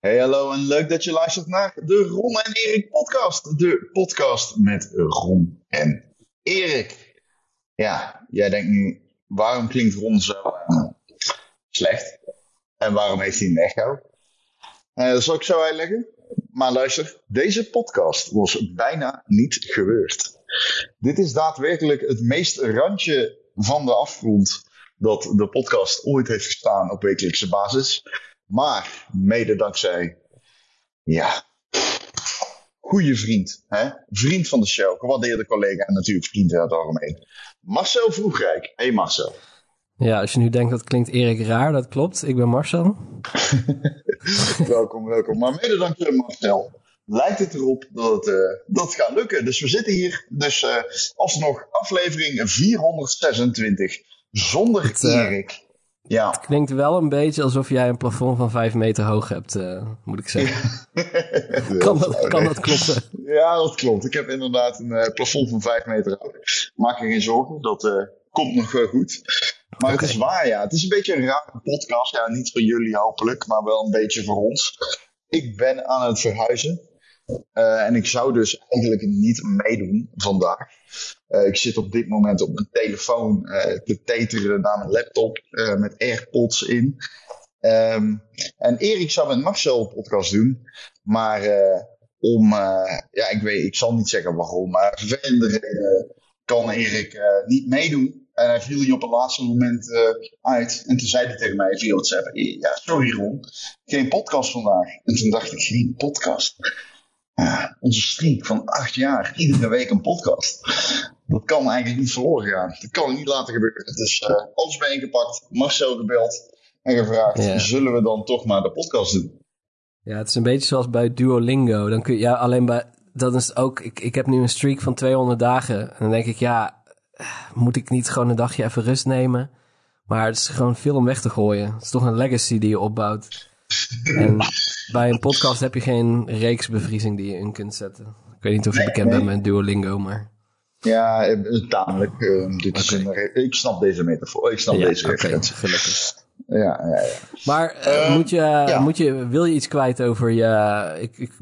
Hey, hallo en leuk dat je luistert naar de Ron en Erik podcast. De podcast met Ron en Erik. Ja, jij denkt nu, waarom klinkt Ron zo uh, slecht? En waarom heeft hij een echo? Uh, dat zal ik zo uitleggen. Maar luister, deze podcast was bijna niet gebeurd. Dit is daadwerkelijk het meest randje van de afgrond dat de podcast ooit heeft gestaan op wekelijkse basis. Maar mede dankzij, ja, goede vriend. Hè? Vriend van de show, gewaardeerde collega en natuurlijk vriend in het algemeen. Marcel Vroegrijk. Hey Marcel. Ja, als je nu denkt dat klinkt Erik raar, dat klopt. Ik ben Marcel. welkom, welkom. Maar mede dankzij Marcel lijkt het erop dat het, uh, dat gaat lukken. Dus we zitten hier dus uh, alsnog aflevering 426 zonder het, uh, Erik. Ja. Het klinkt wel een beetje alsof jij een plafond van 5 meter hoog hebt, moet ik zeggen. kan, dat, kan dat kloppen? Ja, dat klopt. Ik heb inderdaad een plafond van 5 meter hoog. Maak je geen zorgen, dat komt nog wel goed. Maar okay. het is waar, ja. Het is een beetje een rare podcast. Ja, niet voor jullie hopelijk, maar wel een beetje voor ons. Ik ben aan het verhuizen. Uh, en ik zou dus eigenlijk niet meedoen vandaag. Uh, ik zit op dit moment op mijn telefoon uh, te teteren naar mijn laptop met AirPods in. Um, en Erik zou met Marcel een podcast doen. Maar om, ja, ik weet, ik zal niet zeggen waarom, maar vervelende reden kan Erik niet meedoen. En hij viel je op het laatste moment uit. En toen zei hij tegen mij via WhatsApp: Ja, sorry Ron, geen podcast vandaag. En toen dacht ik: Geen podcast. Ja, onze streak van acht jaar, iedere week een podcast. Dat kan eigenlijk niet verloren gaan. Dat kan niet laten gebeuren. Dus uh, alles bijeengepakt, Marcel gebeld en gevraagd: ja. zullen we dan toch maar de podcast doen? Ja, het is een beetje zoals bij Duolingo. Dan kun je ja, alleen bij. Dat is ook. Ik, ik heb nu een streak van 200 dagen. En dan denk ik, ja, moet ik niet gewoon een dagje even rust nemen? Maar het is gewoon veel om weg te gooien. Het is toch een legacy die je opbouwt. En bij een podcast heb je geen reeksbevriezing die je in kunt zetten. Ik weet niet of je nee, bekend nee. bent met Duolingo, maar... Ja, tamelijk. Uh, dit okay. is een, ik snap deze metafoor. Ik snap ja, deze okay, gelukkig. Ja, ja, ja. Maar uh, uh, moet je, ja. moet je, wil je iets kwijt over je... Ik, ik,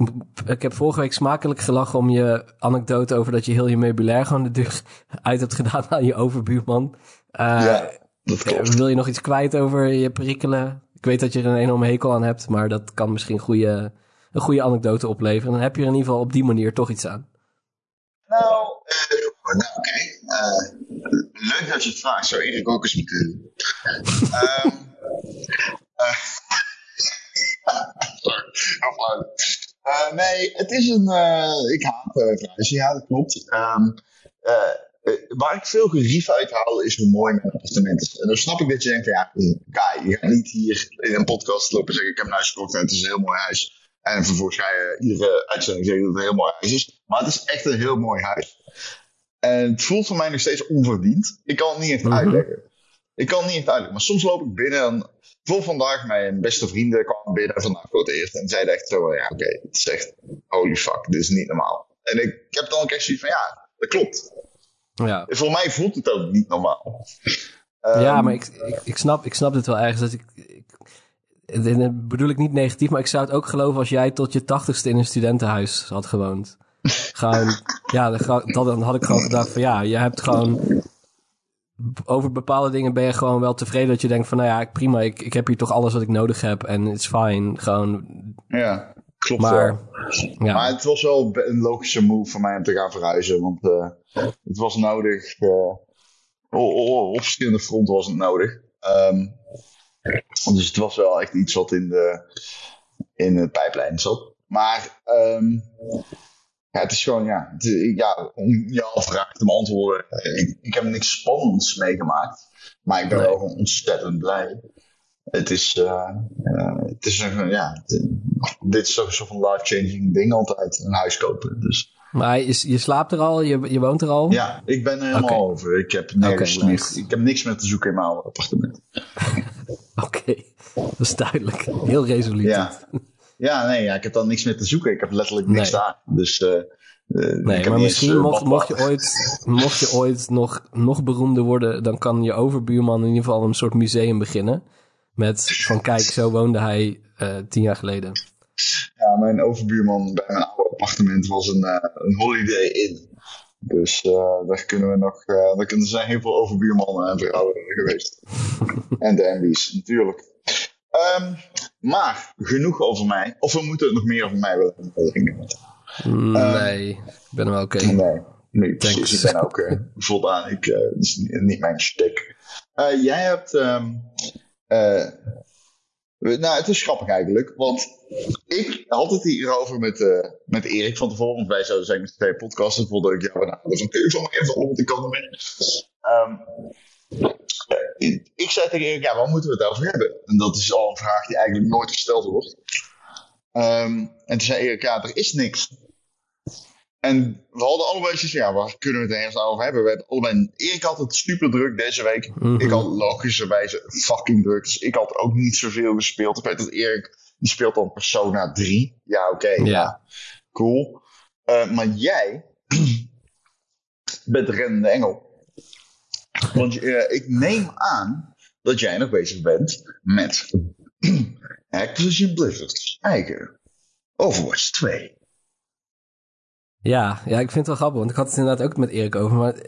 ik heb vorige week smakelijk gelachen om je anekdote over dat je heel je meubilair gewoon de deur uit hebt gedaan aan je overbuurman. ja, dat klopt. Wil je nog iets kwijt over je perikelen? Ik weet dat je er een enorme hekel aan hebt, maar dat kan misschien goede, een goede anekdote opleveren. Dan heb je er in ieder geval op die manier toch iets aan. Nou, uh, nou oké. Uh, leuk dat je het vraagt. Zou Erik ook eens moeten doen. nee, het is een. ik haat uh, Ja, dat klopt. Um, waar ik veel gerief uit haal is hoe mooi mijn appartement is. En dan snap ik dat je denkt van ja, Kai, je gaat niet hier in een podcast lopen zeggen ik heb een huis gekocht en het is een heel mooi huis. En vervolgens ga je iedere uitzending zeggen dat het een heel mooi huis is. Maar het is echt een heel mooi huis. En het voelt voor mij nog steeds onverdiend. Ik kan het niet echt mm -hmm. uitleggen. Ik kan het niet echt uitleggen. Maar soms loop ik binnen en voor vandaag mijn beste vrienden kwamen binnen vandaag voor het eerst. En zeiden echt zo, ja oké, okay, het is echt holy fuck, dit is niet normaal. En ik, ik heb dan ook echt zoiets van ja, dat klopt. Ja. Voor mij voelt het ook niet normaal. Ja, um, maar ik, ik, ik, snap, ik snap dit wel ergens. Dat ik, ik, dat bedoel ik niet negatief, maar ik zou het ook geloven als jij tot je tachtigste in een studentenhuis had gewoond. Gewoon, ja, dan had ik gewoon gedacht van ja, je hebt gewoon... Over bepaalde dingen ben je gewoon wel tevreden dat je denkt van nou ja, prima, ik, ik heb hier toch alles wat ik nodig heb en it's fine. Gewoon... Ja, klopt maar, wel. Ja. Maar het was wel een logische move voor mij om te gaan verhuizen, want uh, het was nodig. Uh, op verschillende fronten was het nodig. Um, dus het was wel echt iets wat in de, in de pijplijn zat. Maar um, ja, het is gewoon, ja, het, ja om jouw vraag te beantwoorden. Ik, ik heb niks spannends meegemaakt. Maar ik ben wel ontzettend blij. Het is, uh, uh, het is een, ja, het, dit is toch een life-changing ding altijd, een huis kopen. Dus. Maar je, je slaapt er al, je, je woont er al? Ja, ik ben er helemaal okay. over. Ik heb, nergens okay, nice. ik heb niks meer te zoeken in mijn oude appartement. Oké, okay. dat is duidelijk. Heel resoluut. Ja. ja, nee, ja, ik heb dan niks meer te zoeken. Ik heb letterlijk niks nee. daar. Dus... Uh, uh, nee, maar misschien eens, mocht, mocht, je ooit, mocht je ooit nog, nog beroemder worden, dan kan je overbuurman in ieder geval een soort museum beginnen. Met van kijk, zo woonde hij uh, tien jaar geleden. ja, mijn overbuurman bij mijn oude appartement was een, uh, een holiday in. Dus uh, daar kunnen we nog, daar kunnen zijn heel veel overbuurmannen en vrouwen geweest. en de MB's, natuurlijk. Um, maar genoeg over mij. Of we moeten nog meer over mij willen denken. Nee, ik ben er wel oké. Okay. Nee, nee precies. Ik ben ook voldaan. Ik, dat is niet mijn stick. Jij hebt. Um, nou, het is grappig eigenlijk. Want ik had het hierover met, met Erik van tevoren. Want wij zouden zijn met twee podcasts. Dat wilde ik jou nou, dat is een keuze van even want ik kan ik zei tegen Erik, ja, waar moeten we het over hebben? En dat is al een vraag die eigenlijk nooit gesteld wordt. Um, en toen zei Erik, ja, er is niks. En we hadden allebei zoiets ja, waar kunnen we het ergens over hebben? We hebben allebei, Erik had het super druk deze week. Mhm. Ik had logischerwijze fucking druk. Dus ik had ook niet zoveel gespeeld. Ik weet dat Erik, die speelt dan Persona 3. Ja, oké. Okay, ja. Cool. Uh, maar jij bent de rennende engel. Want uh, ik neem aan dat jij nog bezig bent met Activision Blizzard's eigen Overwatch 2. Ja, ja, ik vind het wel grappig, want ik had het inderdaad ook met Erik over. Maar uh,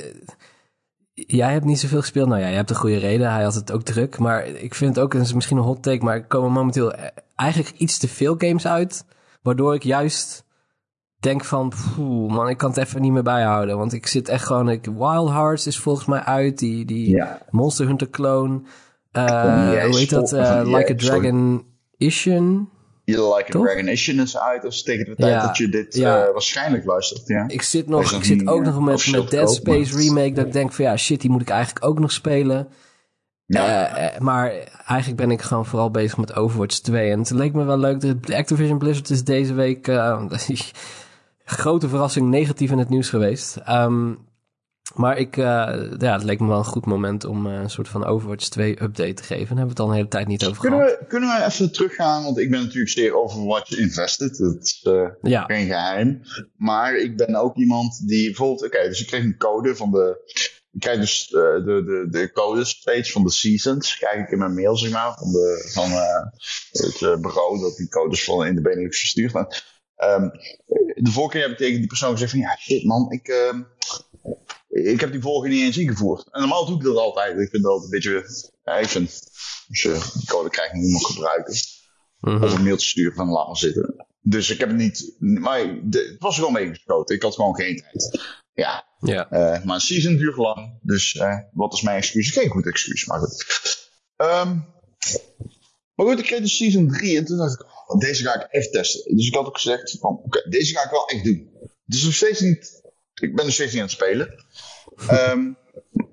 jij hebt niet zoveel gespeeld. Nou ja, je hebt een goede reden. Hij had het ook druk. Maar ik vind het ook, het is misschien een hot take, maar er komen momenteel eigenlijk iets te veel games uit. Waardoor ik juist denk van, poeh, man, ik kan het even niet meer bijhouden. Want ik zit echt gewoon, ik, Wild Hearts is volgens mij uit, die, die ja. Monster Hunter clone. Uh, hoe heet dat? Uh, like a Dragon Ishin. Like a Dragon Ishin is uit, dus tegen de tijd Ja, dat je dit ja. uh, waarschijnlijk luistert. Ja. Ik zit, nog, ik nog zit ook eh, nog met, met Dead maar- Space Remake. Dat ik denk van ja, shit, die moet ik eigenlijk ook nog spelen. Ja. Eh, eh, maar eigenlijk ben ik gewoon vooral bezig met Overwatch 2. En het leek me wel leuk. De Activision Blizzard is deze week... eh, grote verrassing negatief in het nieuws geweest. Ehm, maar ik, eh, ja, het leek me wel een goed moment om eh, een soort van Overwatch 2 update te geven. Daar hebben we het al een hele tijd niet over Kunnen, gehad. we, kunnen we even teruggaan? Want ik ben natuurlijk zeer Overwatch invested. Dat is eh, Ja, geen geheim. Maar ik ben ook iemand die bijvoorbeeld... Oké, dus ik kreeg een code van de... Ik krijg dus de, de, de codes steeds van de seasons. Krijg ik in mijn mail, zeg maar. Van, de, van het bureau dat die codes van in de Benelux verstuurt. Maar, ehm, de vorige keer heb ik tegen die persoon gezegd van... Ja, shit man, ik... ik heb die vorige niet eens ingevoerd. En normaal doe ik dat altijd. Ik vind dat een beetje... Ja, ik vind... Als je die code krijgt, moet je hem gebruiken. Mhm. Of een mailtje sturen van laat maar zitten. Dus ik heb het niet... Maar de, het was er wel meegeschoten. Ik had gewoon geen tijd. Ja, ja. eh, maar een season duurt lang. Dus eh, wat is mijn excuus? Geen goed excuus, maar goed. Ehm, maar goed, ik kreeg de season 3 en toen dacht ik, oh, deze ga ik echt testen. Dus ik had ook gezegd, van, oké, deze ga ik wel echt doen. Het is nog steeds niet, ik ben nog steeds niet aan het spelen. Ehm,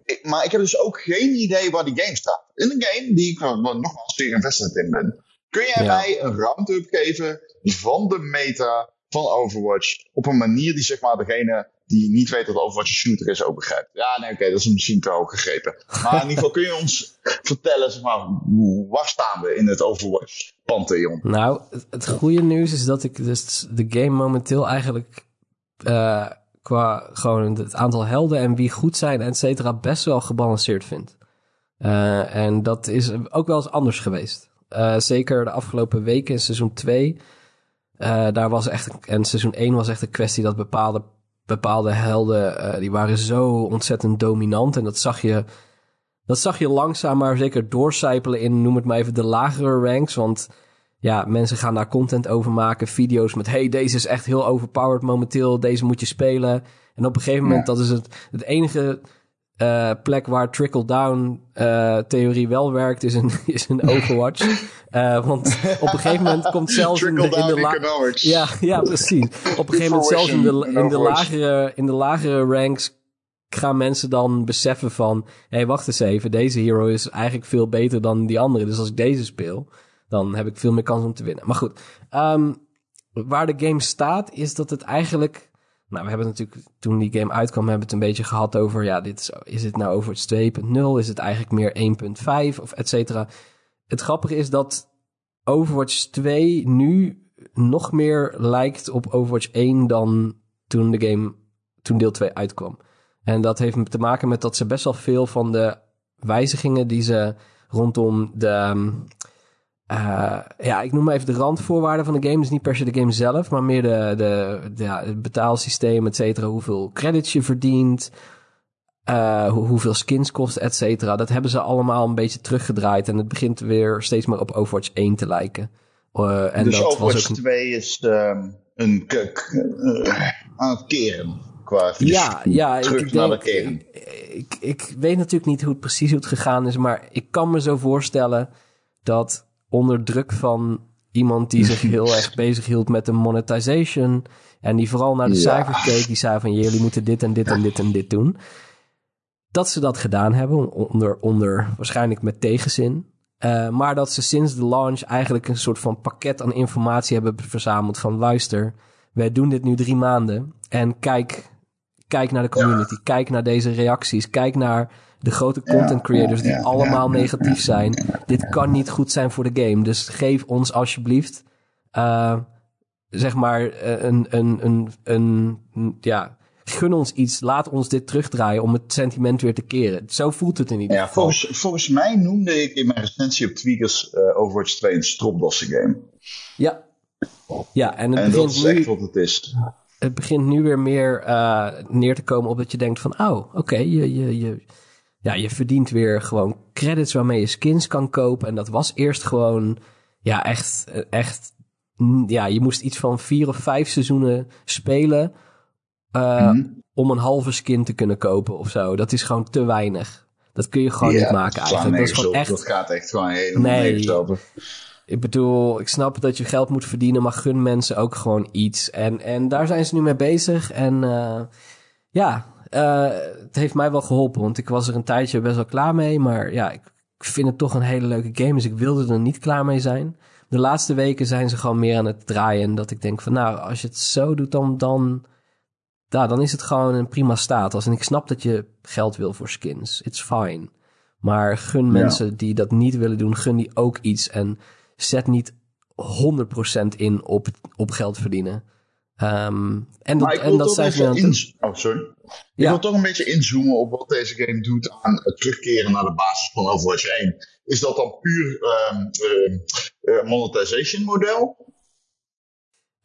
ik- maar ik heb dus ook geen idee waar die game staat. In een game die ik wel nogmaals zeer invested in ben. Kun jij Ja. mij een round-up geven van de meta van Overwatch op een manier die zeg maar degene die niet weet dat Overwatch een shooter is ook begrijpt? Ja, nee, oké, dat is misschien te hoog gegrepen. Maar in ieder geval kun je ons vertellen, zeg maar, waar staan we in het Overwatch pantheon? Nou, het, het goede nieuws is dat ik dus de game momenteel eigenlijk eh, qua gewoon het aantal helden en wie goed zijn, et cetera, best wel gebalanceerd vind. Eh, en dat is ook wel eens anders geweest. Eh, zeker de afgelopen weken in seizoen 2. eh, daar was echt, en seizoen 1 was echt een kwestie dat bepaalde, bepaalde helden, die waren zo ontzettend dominant. En dat zag je, dat zag je langzaam maar zeker doorcijpelen in, noem het maar even, de lagere ranks. Want ja, mensen gaan daar content over maken, video's met... hey, deze is echt heel overpowered momenteel, deze moet je spelen. En op een gegeven moment, Ja. dat is het, het enige eh, plek waar trickle-down eh, theorie wel werkt, is in, is in Overwatch. Eh, want op een gegeven moment komt zelfs in de, in de la- ja, ja, precies. Op een gegeven moment zelfs in de, in de, lagere, in de lagere ranks gaan mensen dan beseffen van... hé, hey, wacht eens even, deze hero is eigenlijk veel beter dan die andere. Dus als ik deze speel, dan heb ik veel meer kans om te winnen. Maar goed, ehm, waar de game staat is dat het eigenlijk... Nou, we hebben natuurlijk, toen die game uitkwam, hebben we het een beetje gehad over... ja, dit is, is het nou Overwatch 2.0? Is het eigenlijk meer 1.5 of et cetera? Het grappige is dat Overwatch 2 nu nog meer lijkt op Overwatch 1 dan toen de game, toen deel 2 uitkwam. En dat heeft te maken met dat ze best wel veel van de wijzigingen die ze rondom de, ehm, uh, ja, ik noem maar even de randvoorwaarden van de game. Dus niet per se de game zelf, maar meer de, de, de ja, het betaalsysteem, et cetera. Hoeveel credits je verdient, uh, hoeveel skins kost, et cetera. Dat hebben ze allemaal een beetje teruggedraaid. En het begint weer steeds meer op Overwatch 1 te lijken. Uh, en dus dat Overwatch was ook 2 is um, een uh, aan het keren. Qua ja, ja, terug ik, naar denk, de keren. Ik, ik, ik, weet natuurlijk niet hoe het precies hoe het gegaan is. Maar ik kan me zo voorstellen dat onder druk van iemand die zich heel erg bezig hield met de monetization. En die vooral naar de ja. cijfers keek. Die zei van jullie moeten dit en dit en dit en dit doen. Dat ze dat gedaan hebben, onder, onder waarschijnlijk met tegenzin. Uh, maar dat ze sinds de launch eigenlijk een soort van pakket aan informatie hebben verzameld van luister, wij doen dit nu drie maanden en kijk, kijk naar de community, ja. kijk naar deze reacties, kijk naar de grote content creators die allemaal negatief zijn. Dit kan niet goed zijn voor de game. Dus geef ons alsjeblieft, uh, zeg maar, een, een, een, een, ja, gun ons iets, laat ons dit terugdraaien om het sentiment weer te keren. Zo voelt het in ieder geval. Volgens, volgens mij noemde ik in mijn recensie op Tweakers uh, Overwatch 2 een stropdassen game. Ja. Ja, en, het en begint dat is nu, echt wat het is. Het begint nu weer meer uh, neer te komen op dat je denkt van, oh, oké, okay, je, je, je, ja, je verdient weer gewoon credits waarmee je skins kan kopen. En dat was eerst gewoon, ja, echt, echt, ja, je moest iets van vier of vijf seizoenen spelen uh, mm-hmm. om een halve skin te kunnen kopen of zo. Dat is gewoon te weinig. Dat kun je gewoon ja, niet maken eigenlijk. Dat, is gewoon echt... dat gaat echt gewoon helemaal nee, over. Ik bedoel, ik snap dat je geld moet verdienen, maar gun mensen ook gewoon iets. En, en daar zijn ze nu mee bezig. En uh, ja, uh, het heeft mij wel geholpen, want ik was er een tijdje best wel klaar mee. Maar ja, ik vind het toch een hele leuke game, dus ik wilde er niet klaar mee zijn. De laatste weken zijn ze gewoon meer aan het draaien. En dat ik denk van, nou, als je het zo doet, dan, dan, ja, dan is het gewoon een prima status. En ik snap dat je geld wil voor skins. It's fine. Maar gun ja. mensen die dat niet willen doen, gun die ook iets. En zet niet 100% in op, op geld verdienen. Um, en dat, en dat zijn. Oh, sorry. Ik ja. wil toch een beetje inzoomen op wat deze game doet aan het terugkeren naar de basis van Overwatch 1. Is dat dan puur um, uh, monetization model?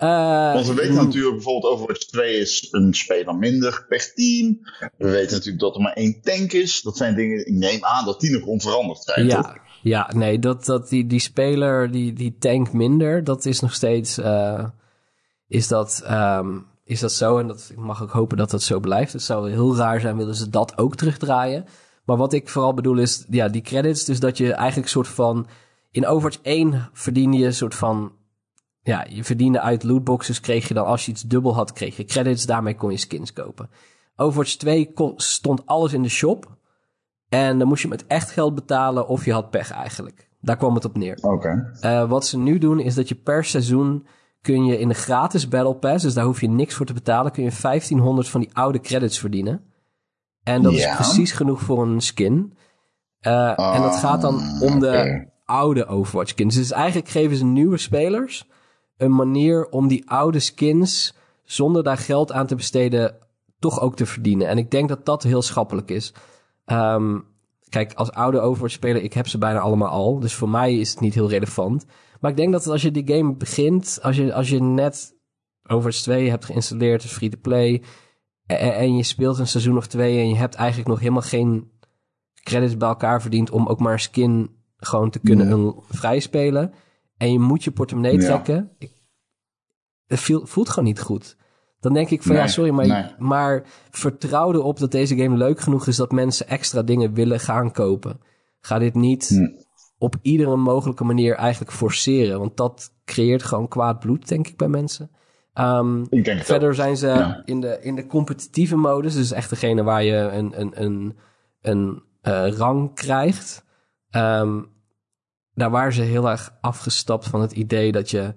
Uh, Want we weten natuurlijk bijvoorbeeld Overwatch 2 is een speler minder per team. We weten natuurlijk dat er maar één tank is. Dat zijn dingen, ik neem aan dat die nog onveranderd zijn. Ja, toch? ja nee, dat, dat die, die speler, die, die tank minder, dat is nog steeds, uh, is, dat, um, is dat zo. En dat, ik mag ook hopen dat dat zo blijft. Het zou heel raar zijn, willen ze dat ook terugdraaien. Maar wat ik vooral bedoel is, ja, die credits. Dus dat je eigenlijk een soort van, in Overwatch 1 verdien je een soort van ja, je verdiende uit lootboxes, kreeg je dan als je iets dubbel had, kreeg je credits, daarmee kon je skins kopen. Overwatch 2 kon, stond alles in de shop. En dan moest je met echt geld betalen of je had pech eigenlijk. Daar kwam het op neer. Oké. Okay. Uh, wat ze nu doen is dat je per seizoen kun je in de gratis Battle Pass, dus daar hoef je niks voor te betalen, kun je 1500 van die oude credits verdienen. En dat is precies genoeg voor een skin. Uh, oh, en dat gaat dan om de okay. oude Overwatch skins. Dus eigenlijk geven ze nieuwe spelers een manier om die oude skins zonder daar geld aan te besteden toch ook te verdienen. En ik denk dat dat heel schappelijk is. Um, kijk, als oude Overwatch speler, ik heb ze bijna allemaal al. Dus voor mij is het niet heel relevant. Maar ik denk dat als je die game begint, als je, als je net Overwatch 2 hebt geïnstalleerd, free to play, en, en je speelt een seizoen of twee en je hebt eigenlijk nog helemaal geen credits bij elkaar verdiend om ook maar een skin gewoon te kunnen nee. vrij spelen en je moet je portemonnee trekken. Ja. Het voelt gewoon niet goed. Dan denk ik van nee, ja, sorry, maar, nee. maar vertrouw erop dat deze game leuk genoeg is dat mensen extra dingen willen gaan kopen. Ga dit niet hm. Op iedere mogelijke manier eigenlijk forceren, want dat creëert gewoon kwaad bloed, denk ik, bij mensen. Um, ik denk verder dat. zijn ze ja. in, de, in de competitieve modus, dus echt degene waar je een, een, een, een uh, rang krijgt. Um, daar waren ze heel erg afgestapt van het idee dat je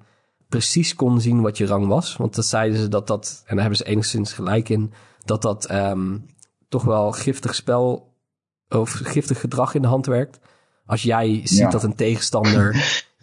precies kon zien wat je rang was. Want dat zeiden ze dat dat, en daar hebben ze enigszins gelijk in, dat dat um, toch wel giftig spel of giftig gedrag in de hand werkt. Als jij ziet ja. dat een tegenstander,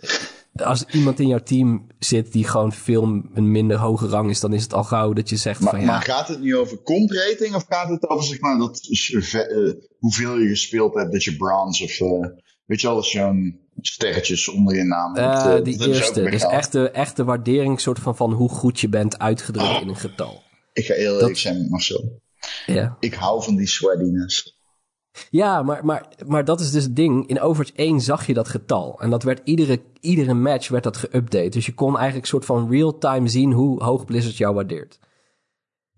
als iemand in jouw team zit die gewoon veel een minder hoge rang is, dan is het al gauw dat je zegt maar, van ja. Maar gaat het nu over comp-rating of gaat het over zeg maar dat uh, hoeveel je gespeeld hebt, dat je bronze of uh, weet je wel, zo'n sterretjes onder je naam. Uh, dat, die dat eerste. Dus echt de, echt de waardering soort van, van hoe goed je bent uitgedrukt in een getal. Ik ga heel dat- eerlijk zijn Marcel. Ja. Ik hou van die sweatiness. Ja, maar, maar, maar dat is dus het ding. In Overwatch 1 zag je dat getal. En dat werd iedere, iedere match werd dat geüpdate. Dus je kon eigenlijk soort van real-time zien hoe hoog Blizzard jou waardeert.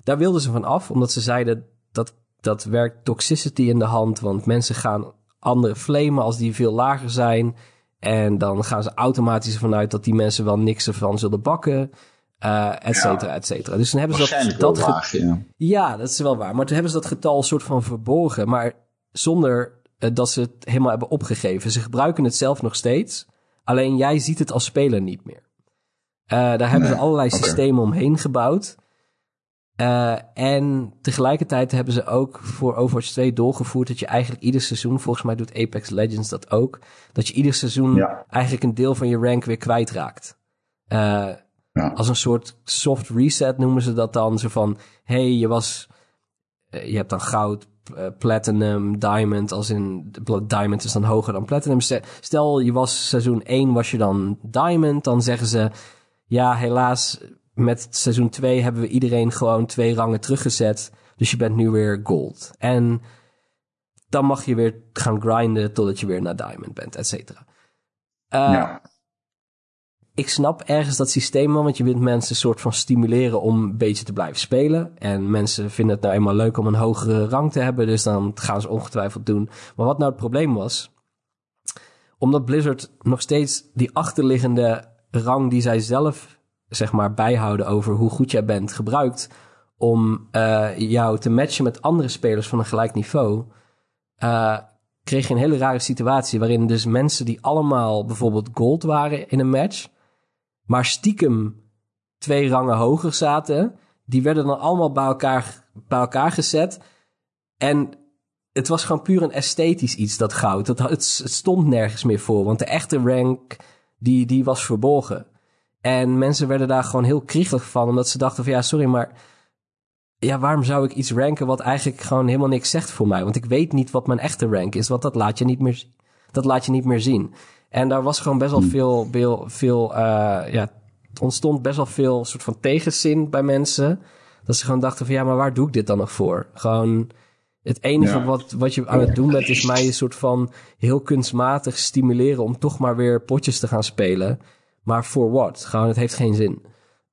Daar wilden ze van af, omdat ze zeiden dat dat werkt toxicity in de hand. Want mensen gaan andere flamen als die veel lager zijn. En dan gaan ze automatisch ervan uit dat die mensen wel niks ervan zullen bakken. eh et cetera, et cetera. Dus toen hebben ze dat, dat laag, ja. ja, dat is wel waar. Maar toen hebben ze dat getal soort van verborgen, maar zonder eh, dat ze het helemaal hebben opgegeven. Ze gebruiken het zelf nog steeds, alleen jij ziet het als speler niet meer. Eh, daar hebben ze allerlei systemen omheen gebouwd. Eh, en tegelijkertijd hebben ze ook voor Overwatch 2 doorgevoerd dat je eigenlijk ieder seizoen, volgens mij doet Apex Legends dat ook, dat je ieder seizoen Ja. eigenlijk een deel van je rank weer kwijtraakt. Eh Ja. als een soort soft reset noemen ze dat dan. Zo van, hey, je was... je hebt dan goud, platinum, diamond. Als in, diamond is dan hoger dan platinum. Ste- Stel, je was seizoen 1 was je dan diamond. Dan zeggen ze, ja, helaas, met seizoen 2 hebben we iedereen gewoon twee rangen teruggezet. Dus je bent nu weer gold. En dan mag je weer gaan grinden totdat je weer naar diamond bent, et cetera. Eh, ja. Ik snap ergens dat systeem wel, want je wilt mensen een soort van stimuleren om een beetje te blijven spelen. En mensen vinden het nou eenmaal leuk om een hogere rang te hebben, dus dan gaan ze ongetwijfeld doen. Maar wat nou het probleem was, omdat Blizzard nog steeds die achterliggende rang die zij zelf, zeg maar, bijhouden over hoe goed jij bent, gebruikt om eh, jou te matchen met andere spelers van een gelijk niveau, eh, kreeg je een hele rare situatie waarin dus mensen die allemaal bijvoorbeeld gold waren in een match, maar stiekem twee rangen hoger zaten, die werden dan allemaal bij elkaar, bij elkaar gezet. En het was gewoon puur een esthetisch iets, dat goud. Dat, het, stond nergens meer voor, want de echte rank, die, die was verborgen. En mensen werden daar gewoon heel kriegelig van, omdat ze dachten van ja, sorry, maar ja, waarom zou ik iets ranken wat eigenlijk gewoon helemaal niks zegt voor mij? Want ik weet niet wat mijn echte rank is, want dat laat je niet meer, dat laat je niet meer zien. En daar was gewoon best wel veel, veel, veel uh, ja, ontstond best wel veel soort van tegenzin bij mensen. Dat ze gewoon dachten van ja, maar waar doe ik dit dan nog voor? Gewoon het enige Ja. wat, wat je aan het doen bent, is mij een soort van heel kunstmatig stimuleren om toch maar weer potjes te gaan spelen. Maar voor wat? Gewoon, het heeft geen zin.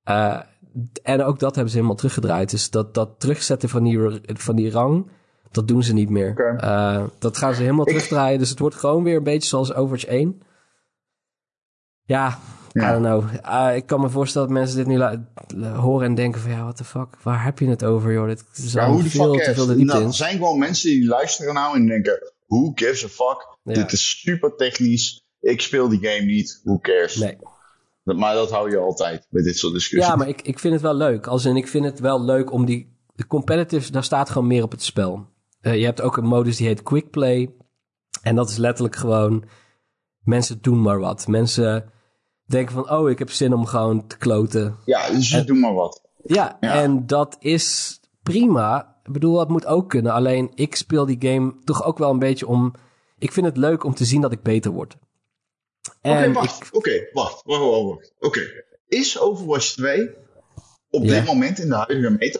Uh, en ook dat hebben ze helemaal teruggedraaid. Dus dat, dat terugzetten van die, van die rang, dat doen ze niet meer. Uh, dat gaan ze helemaal terugdraaien. Dus het wordt gewoon weer een beetje zoals Overwatch 1. Ja, Ja. I don't know. Uh, ik kan me voorstellen dat mensen dit nu horen en denken van... ja, what the fuck, waar heb je het over, joh? Dit is Ja, hoe veel te veel de Nou, er zijn gewoon mensen die luisteren nou en denken... Who gives a fuck? Ja. Dit is super technisch. Ik speel die game niet. Who cares? Nee. Dat, maar dat hou je altijd bij dit soort discussies. Ja, maar ik, ik vind het wel leuk. Als in, ik vind het wel leuk om die... De competitive, daar staat gewoon meer op het spel. Eh, je hebt ook een modus die heet Quick Play. En dat is letterlijk gewoon... Mensen doen maar wat. Mensen denken van... Oh, ik heb zin om gewoon te kloten. Ja, dus doe maar wat. Ja, Ja. en dat is prima. Ik bedoel, dat moet ook kunnen. Alleen, ik speel die game toch ook wel een beetje om... Ik vind het leuk om te zien dat ik beter word. Oké, En wacht. ik, Oké, wacht. Wacht, wacht, wacht. Oké. Is Overwatch 2 op dit moment in de huidige meta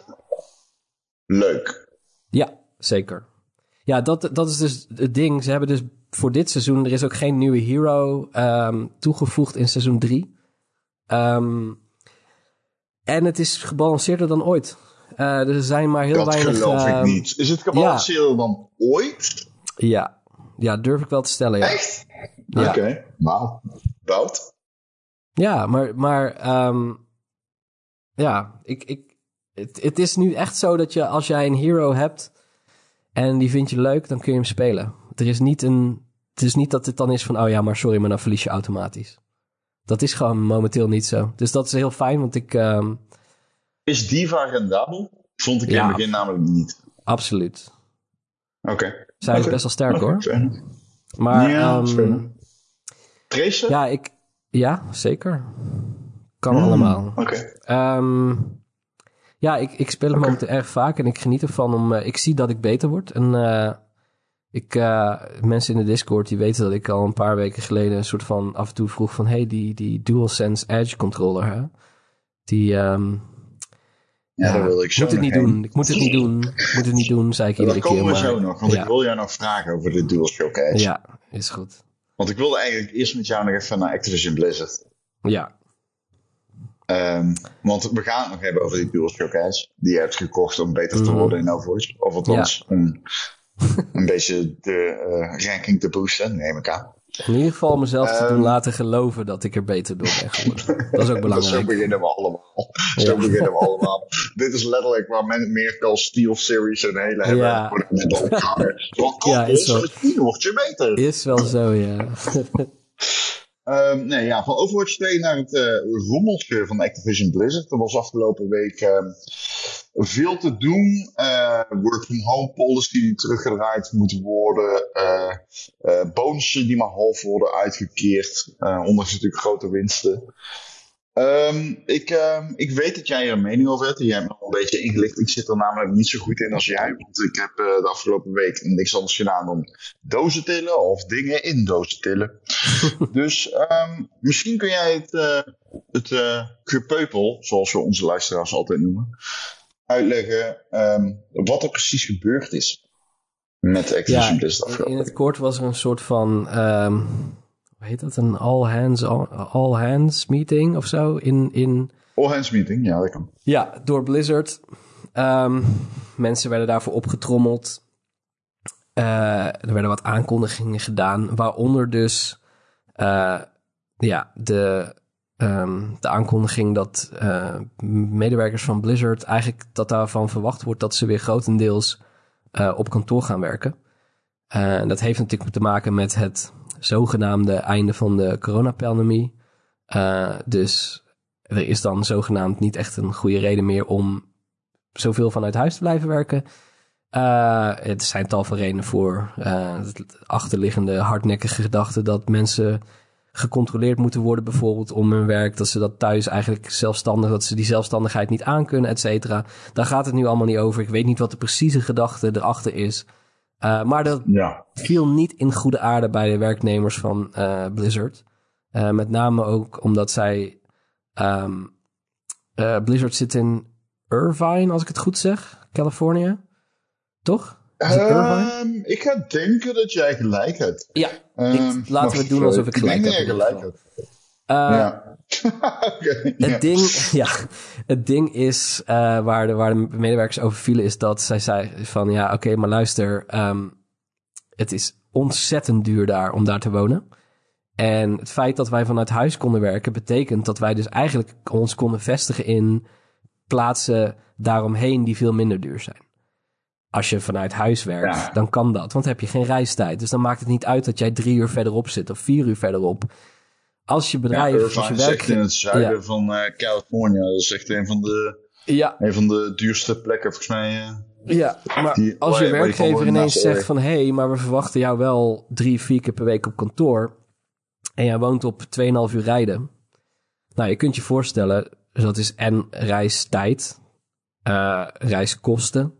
leuk? Ja, zeker. Ja, dat, dat is dus het ding. Ze hebben dus voor dit seizoen... Er is ook geen nieuwe hero ehm, toegevoegd in seizoen 3. Ehm, en het is gebalanceerder dan ooit. Eh, er zijn maar heel dat weinig... geloof ik ehm, niet. Is het gebalanceerder dan ooit? Ja. ja, durf ik wel te stellen, ja. Echt? Ja. Oké. Wauw. Bout. Ja, maar, maar ja, ik, ik, het, het is nu echt zo dat je als jij een hero hebt en die vind je leuk, dan kun je hem spelen. Er is niet een, het is niet dat het dan is van, oh ja, maar sorry, maar dan verlies je automatisch. Dat is gewoon momenteel niet zo. Dus dat is heel fijn, want ik, ehm, Is Diva rendabel? Vond ik in het begin namelijk niet. absoluut. Oké. Zij is Oké. best wel sterk hoor. fair. Maar Ja, enough. Tracer? ja, ik, ja, zeker. Kan Hmm, allemaal. Oké. Ehm, ja, ik, ik speel het momenteel erg vaak en ik geniet ervan om. eh, ik zie dat ik beter word. En eh, Ik, uh, mensen in de Discord die weten dat ik al een paar weken geleden een soort van af en toe vroeg van hey, die, die DualSense Edge controller, hè? Die, um, ja, dat wil ik zo moet het niet doen. Ik moet het niet doen. Ik moet het niet doen, zei ik iedere keer. Dat komen we zo nog, want ik wil jou nog vragen over de DualShock Edge. Ja, is goed. Want ik wilde eigenlijk eerst met jou nog even naar Activision Blizzard. Ja. Um, want we gaan het nog hebben over die DualShock Edge. Die je hebt gekocht om beter te Mhm. worden in Overwatch. Of althans, om een beetje de uh, ranking te boosten, neem ik aan. In ieder geval mezelf te doen Ehm. laten geloven dat ik er beter door ben geworden. Dat is ook Zo belangrijk. beginnen we allemaal. Zo beginnen we allemaal. Dit is letterlijk waar men meer kan Steel Series en hele hebben. Ja. Met elkaar. Want Ja, is zo. beter. Is wel zo, ja. Ehm, nee, ja, van Overwatch 2 naar het eh, rommeltje van Activision Blizzard. Er was afgelopen week ehm, veel te doen. Eh, work from home policy die teruggedraaid moet worden. eh bonussen die maar half worden uitgekeerd. ondanks natuurlijk grote winsten. Ehm, ik, ehm, ik weet dat jij er een mening over hebt. en Jij hebt me al een beetje ingelicht. Ik zit er namelijk niet zo goed in als jij. Want ik heb eh, de afgelopen week niks anders gedaan dan dozen tillen. Of dingen in dozen tillen. dus ehm, misschien kun jij het, eh, het eh, gepeupel, zoals we onze luisteraars altijd noemen, uitleggen wat er precies gebeurd is met Activision Ja, Blizzard in, afgelopen in het kort was er een soort van, hoe heet dat, een all hands, all hands meeting of zo in, in All hands meeting, ja dat kan. Ja, door Blizzard. Ehm, mensen werden daarvoor opgetrommeld. Eh, er werden wat aankondigingen gedaan, waaronder dus eh, ja, de, ehm, de aankondiging dat eh, medewerkers van Blizzard eigenlijk dat daarvan verwacht wordt dat ze weer grotendeels op kantoor gaan werken. En dat heeft natuurlijk te maken met het zogenaamde einde van de coronapandemie. Eh, dus er is dan zogenaamd niet echt een goede reden meer om zoveel vanuit huis te blijven werken. Uh, er zijn tal van redenen voor. Uh, het achterliggende hardnekkige gedachte dat mensen gecontroleerd moeten worden, bijvoorbeeld om hun werk, dat ze dat thuis eigenlijk zelfstandig, dat ze die zelfstandigheid niet aankunnen, et cetera. Daar gaat het nu allemaal niet over. Ik weet niet wat de precieze gedachte erachter is. Uh, maar dat Ja. viel niet in goede aarde bij de werknemers van uh, Blizzard. Uh, met name ook omdat zij. Um, Blizzard zit in Irvine, als ik het goed zeg, Californië. Toch? Um, ik ga denken dat jij gelijk hebt. Ja, Um, ik, laten we het doen alsof ik gelijk denk heb. dat jij gelijk hebt. Uh, ja. okay, het, ja. ding, ja, het ding is, uh, waar, de, waar de medewerkers over vielen, is dat zij zei van ja, oké, okay, maar luister, um, het is ontzettend duur daar om daar te wonen. En het feit dat wij vanuit huis konden werken, betekent dat wij dus eigenlijk ons konden vestigen in plaatsen daaromheen die veel minder duur zijn. Als je vanuit huis werkt, Ja. dan kan dat, want dan heb je geen reistijd. Dus dan maakt het niet uit dat jij drie uur verderop zit of vier uur verderop. Als je Ja, bedrijf, als je Irvine werk... in het zuiden Ja. van eh Californië. Dat is echt een van de, Ja, een van de duurste plekken, volgens mij. eh. Ja, maar Die- als waar je je- waar je werkgever ineens zegt van... hé, hey, maar we verwachten jou wel drie, vier keer per week op kantoor... en jij woont op 2,5 uur rijden... nou, je kunt je voorstellen, dus dat is en reistijd... eh, reiskosten...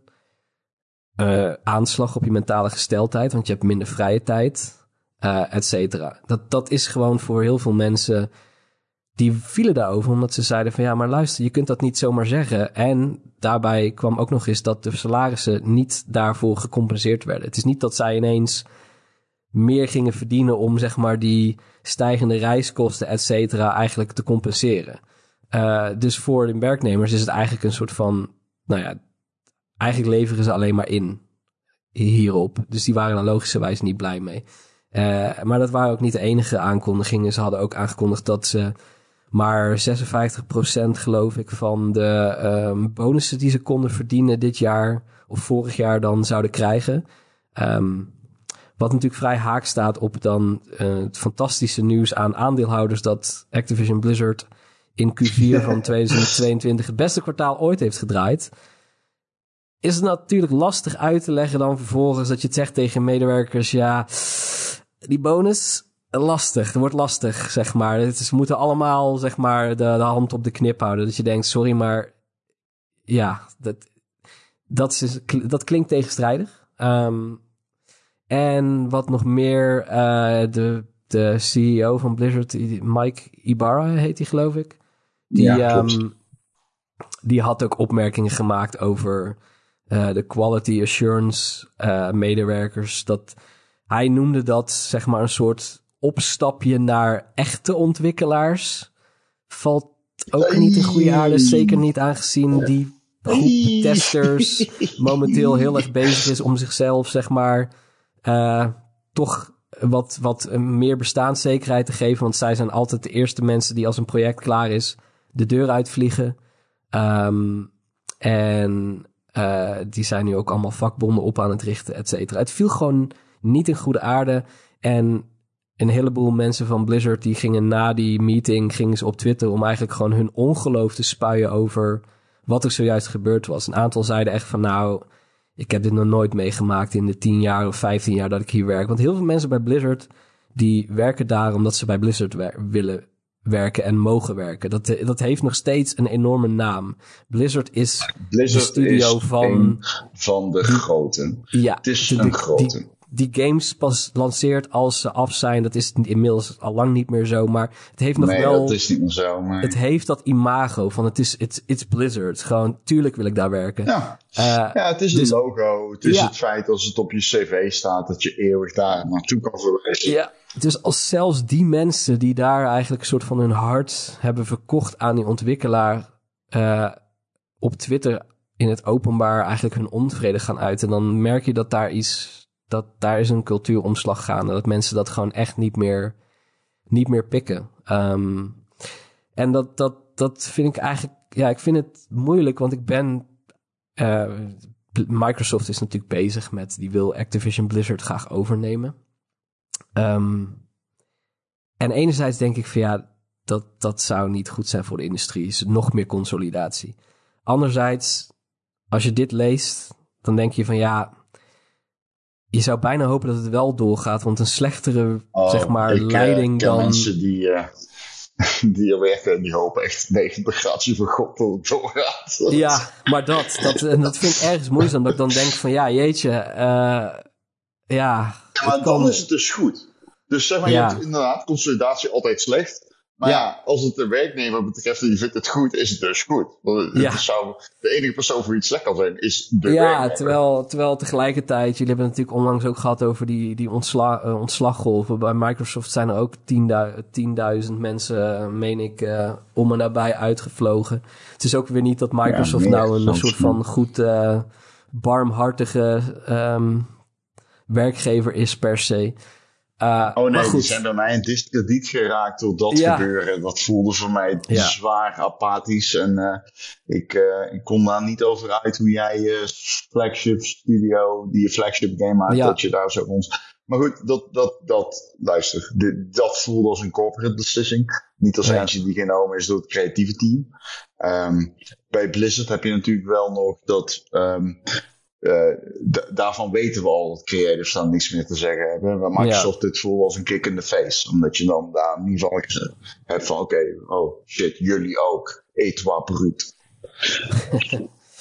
aanslag op je mentale gesteldheid... want je hebt minder vrije tijd, eh et cetera. Dat, dat is gewoon voor heel veel mensen... die vielen daarover omdat ze zeiden van... ja, maar luister, je kunt dat niet zomaar zeggen... en daarbij kwam ook nog eens dat de salarissen niet daarvoor gecompenseerd werden. Het is niet dat zij ineens meer gingen verdienen om zeg maar die stijgende reiskosten, et cetera, eigenlijk te compenseren. Uh, dus voor de werknemers is het eigenlijk een soort van, nou ja, eigenlijk leveren ze alleen maar in hierop. Dus die waren dan logischerwijs niet blij mee. Uh, maar dat waren ook niet de enige aankondigingen. Ze hadden ook aangekondigd dat ze maar 56% geloof ik van de um, bonussen die ze konden verdienen dit jaar of vorig jaar dan zouden krijgen. Um, wat natuurlijk vrij haak staat op dan uh, het fantastische nieuws aan aandeelhouders dat Activision Blizzard in Q4 van 2022 het beste kwartaal ooit heeft gedraaid. Is het natuurlijk lastig uit te leggen dan vervolgens dat je het zegt tegen medewerkers, ja, die bonus, lastig. Het wordt lastig, zeg maar. Het is, moeten allemaal, zeg maar, de, de, hand op de knip houden. Dat je denkt, sorry, maar ja, dat, dat, is, dat klinkt tegenstrijdig. Um, En wat nog meer, uh, de, de CEO van Blizzard, Mike Ibarra heet hij geloof ik. Die, ja, um, die had ook opmerkingen gemaakt over uh, de quality assurance uh, medewerkers. Dat hij noemde dat zeg maar een soort opstapje naar echte ontwikkelaars. Valt ook niet in goede aarde. Zeker niet aangezien die groep testers momenteel heel erg bezig is om zichzelf, zeg maar, uh, toch wat, wat meer bestaanszekerheid te geven. Want zij zijn altijd de eerste mensen die als een project klaar is, de deur uitvliegen. Um, en uh, die zijn nu ook allemaal vakbonden op aan het richten, et cetera. Het viel gewoon niet in goede aarde. En een heleboel mensen van Blizzard die gingen na die meeting gingen ze op Twitter om eigenlijk gewoon hun ongeloof te spuien over wat er zojuist gebeurd was. Een aantal zeiden echt van nou, ik heb dit nog nooit meegemaakt in de 10 jaar of 15 jaar dat ik hier werk. Want heel veel mensen bij Blizzard die werken daar omdat ze bij Blizzard willen werken en mogen werken. Dat, dat heeft nog steeds een enorme naam. Blizzard is Blizzard de studio van... van de groten. Ja, het is een grote die games pas lanceert als ze af zijn. Dat is inmiddels al lang niet meer zo. Maar het heeft nog nee, wel. dat is niet meer zo. Maar... Het heeft dat imago van het is it's, it's Blizzard. Gewoon, tuurlijk wil ik daar werken. Ja, uh, ja het is dus, een logo. Het is het feit als het op je cv staat dat je eeuwig daar naartoe kan verwijzen. Ja, dus als zelfs die mensen die daar eigenlijk een soort van hun hart hebben verkocht aan die ontwikkelaar. Uh, op Twitter in het openbaar eigenlijk hun onvrede gaan uiten. Dan merk je dat daar iets dat daar is een cultuuromslag gaande. Dat mensen dat gewoon echt niet meer, niet meer pikken. Um, en dat, dat, dat vind ik eigenlijk, ja, ik vind het moeilijk, want ik ben. Uh, Microsoft is natuurlijk bezig met, die wil Activision Blizzard graag overnemen. Um, en enerzijds denk ik van ja, dat, dat zou niet goed zijn voor de industrie. Is nog meer consolidatie. Anderzijds, als je dit leest, dan denk je van ja, je zou bijna hopen dat het wel doorgaat, want een slechtere, oh, zeg maar, ik, leiding dan... mensen die, uh, die er werken, die hopen echt 90 graden van God dat het doorgaat. Ja, maar dat, dat, en dat vind ik ergens moeizaam, dat ik dan denk van, ja, jeetje, uh, ja... Maar dan kan... is het dus goed. Dus zeg maar, ja. je hebt inderdaad consolidatie altijd slecht. Maar ja. als het de werknemer betreft en je vindt het goed, is het dus goed. Want ja. zou, de enige persoon voor iets slecht kan zijn, is de ja, werknemer. Terwijl, terwijl tegelijkertijd, jullie hebben het natuurlijk onlangs ook gehad over die, die ontsla, uh, ontslaggolven. Bij Microsoft zijn er ook 10.000 mensen, uh, meen ik, uh, om en nabij uitgevlogen. Het is ook weer niet dat Microsoft ja, nou een soort van goed, barmhartige um, werkgever is per se. Uh, oh nee, die zijn bij mij in discrediet geraakt door dat ja. gebeuren. Dat voelde voor mij ja. zwaar apathisch. En uh, ik, uh, ik kon daar niet over uit hoe jij je flagship studio, die je flagship game maakt, ja. dat je daar zo rond. Maar goed, dat, dat, dat, luister, dit, dat voelde als een corporate beslissing. Niet als eentje die genomen is door het creatieve team. Um, bij Blizzard heb je natuurlijk wel nog dat um, uh, daarvan weten we al dat creators dan niks meer te zeggen hebben. Waar Microsoft ja. dit voelt als een kick in the face. Omdat je dan daar in ieder geval hebt van oké, okay, oh shit, jullie ook. Etwa brut.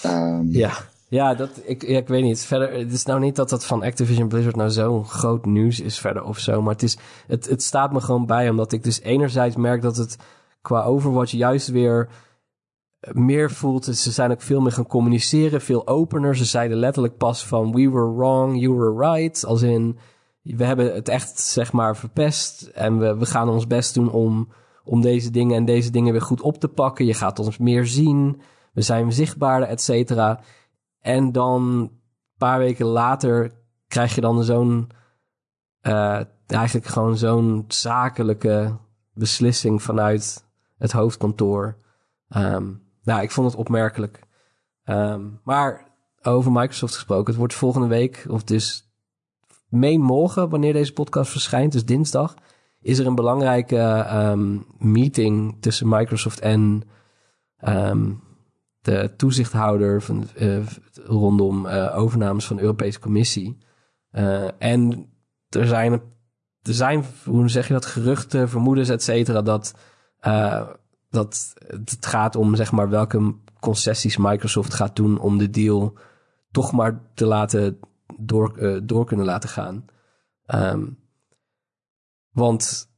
um, ja. Ja, dat, ik, ja, ik weet niet. Verder, het is nou niet dat dat van Activision Blizzard nou zo'n groot nieuws is verder of zo. Maar het, is, het, het staat me gewoon bij, omdat ik dus enerzijds merk dat het qua Overwatch juist weer meer voelt. Ze zijn ook veel meer gaan communiceren, veel opener. Ze zeiden letterlijk pas van we were wrong, you were right. Als in, we hebben het echt zeg maar verpest en we, we gaan ons best doen om, om deze dingen en deze dingen weer goed op te pakken. Je gaat ons meer zien, we zijn zichtbaarder, et cetera. En dan een paar weken later krijg je dan zo'n, uh, eigenlijk gewoon zo'n zakelijke beslissing vanuit het hoofdkantoor. Um, nou, ik vond het opmerkelijk. Um, maar over Microsoft gesproken, het wordt volgende week, of dus meen morgen, wanneer deze podcast verschijnt, dus dinsdag, is er een belangrijke um, meeting tussen Microsoft en um, de toezichthouder van, uh, rondom uh, overnames van de Europese Commissie. Uh, en er zijn, er zijn, hoe zeg je dat, geruchten, vermoedens, et cetera, dat dat het gaat om zeg maar welke concessies Microsoft gaat doen om de deal toch maar te laten door, uh, door kunnen laten gaan. Ehm, want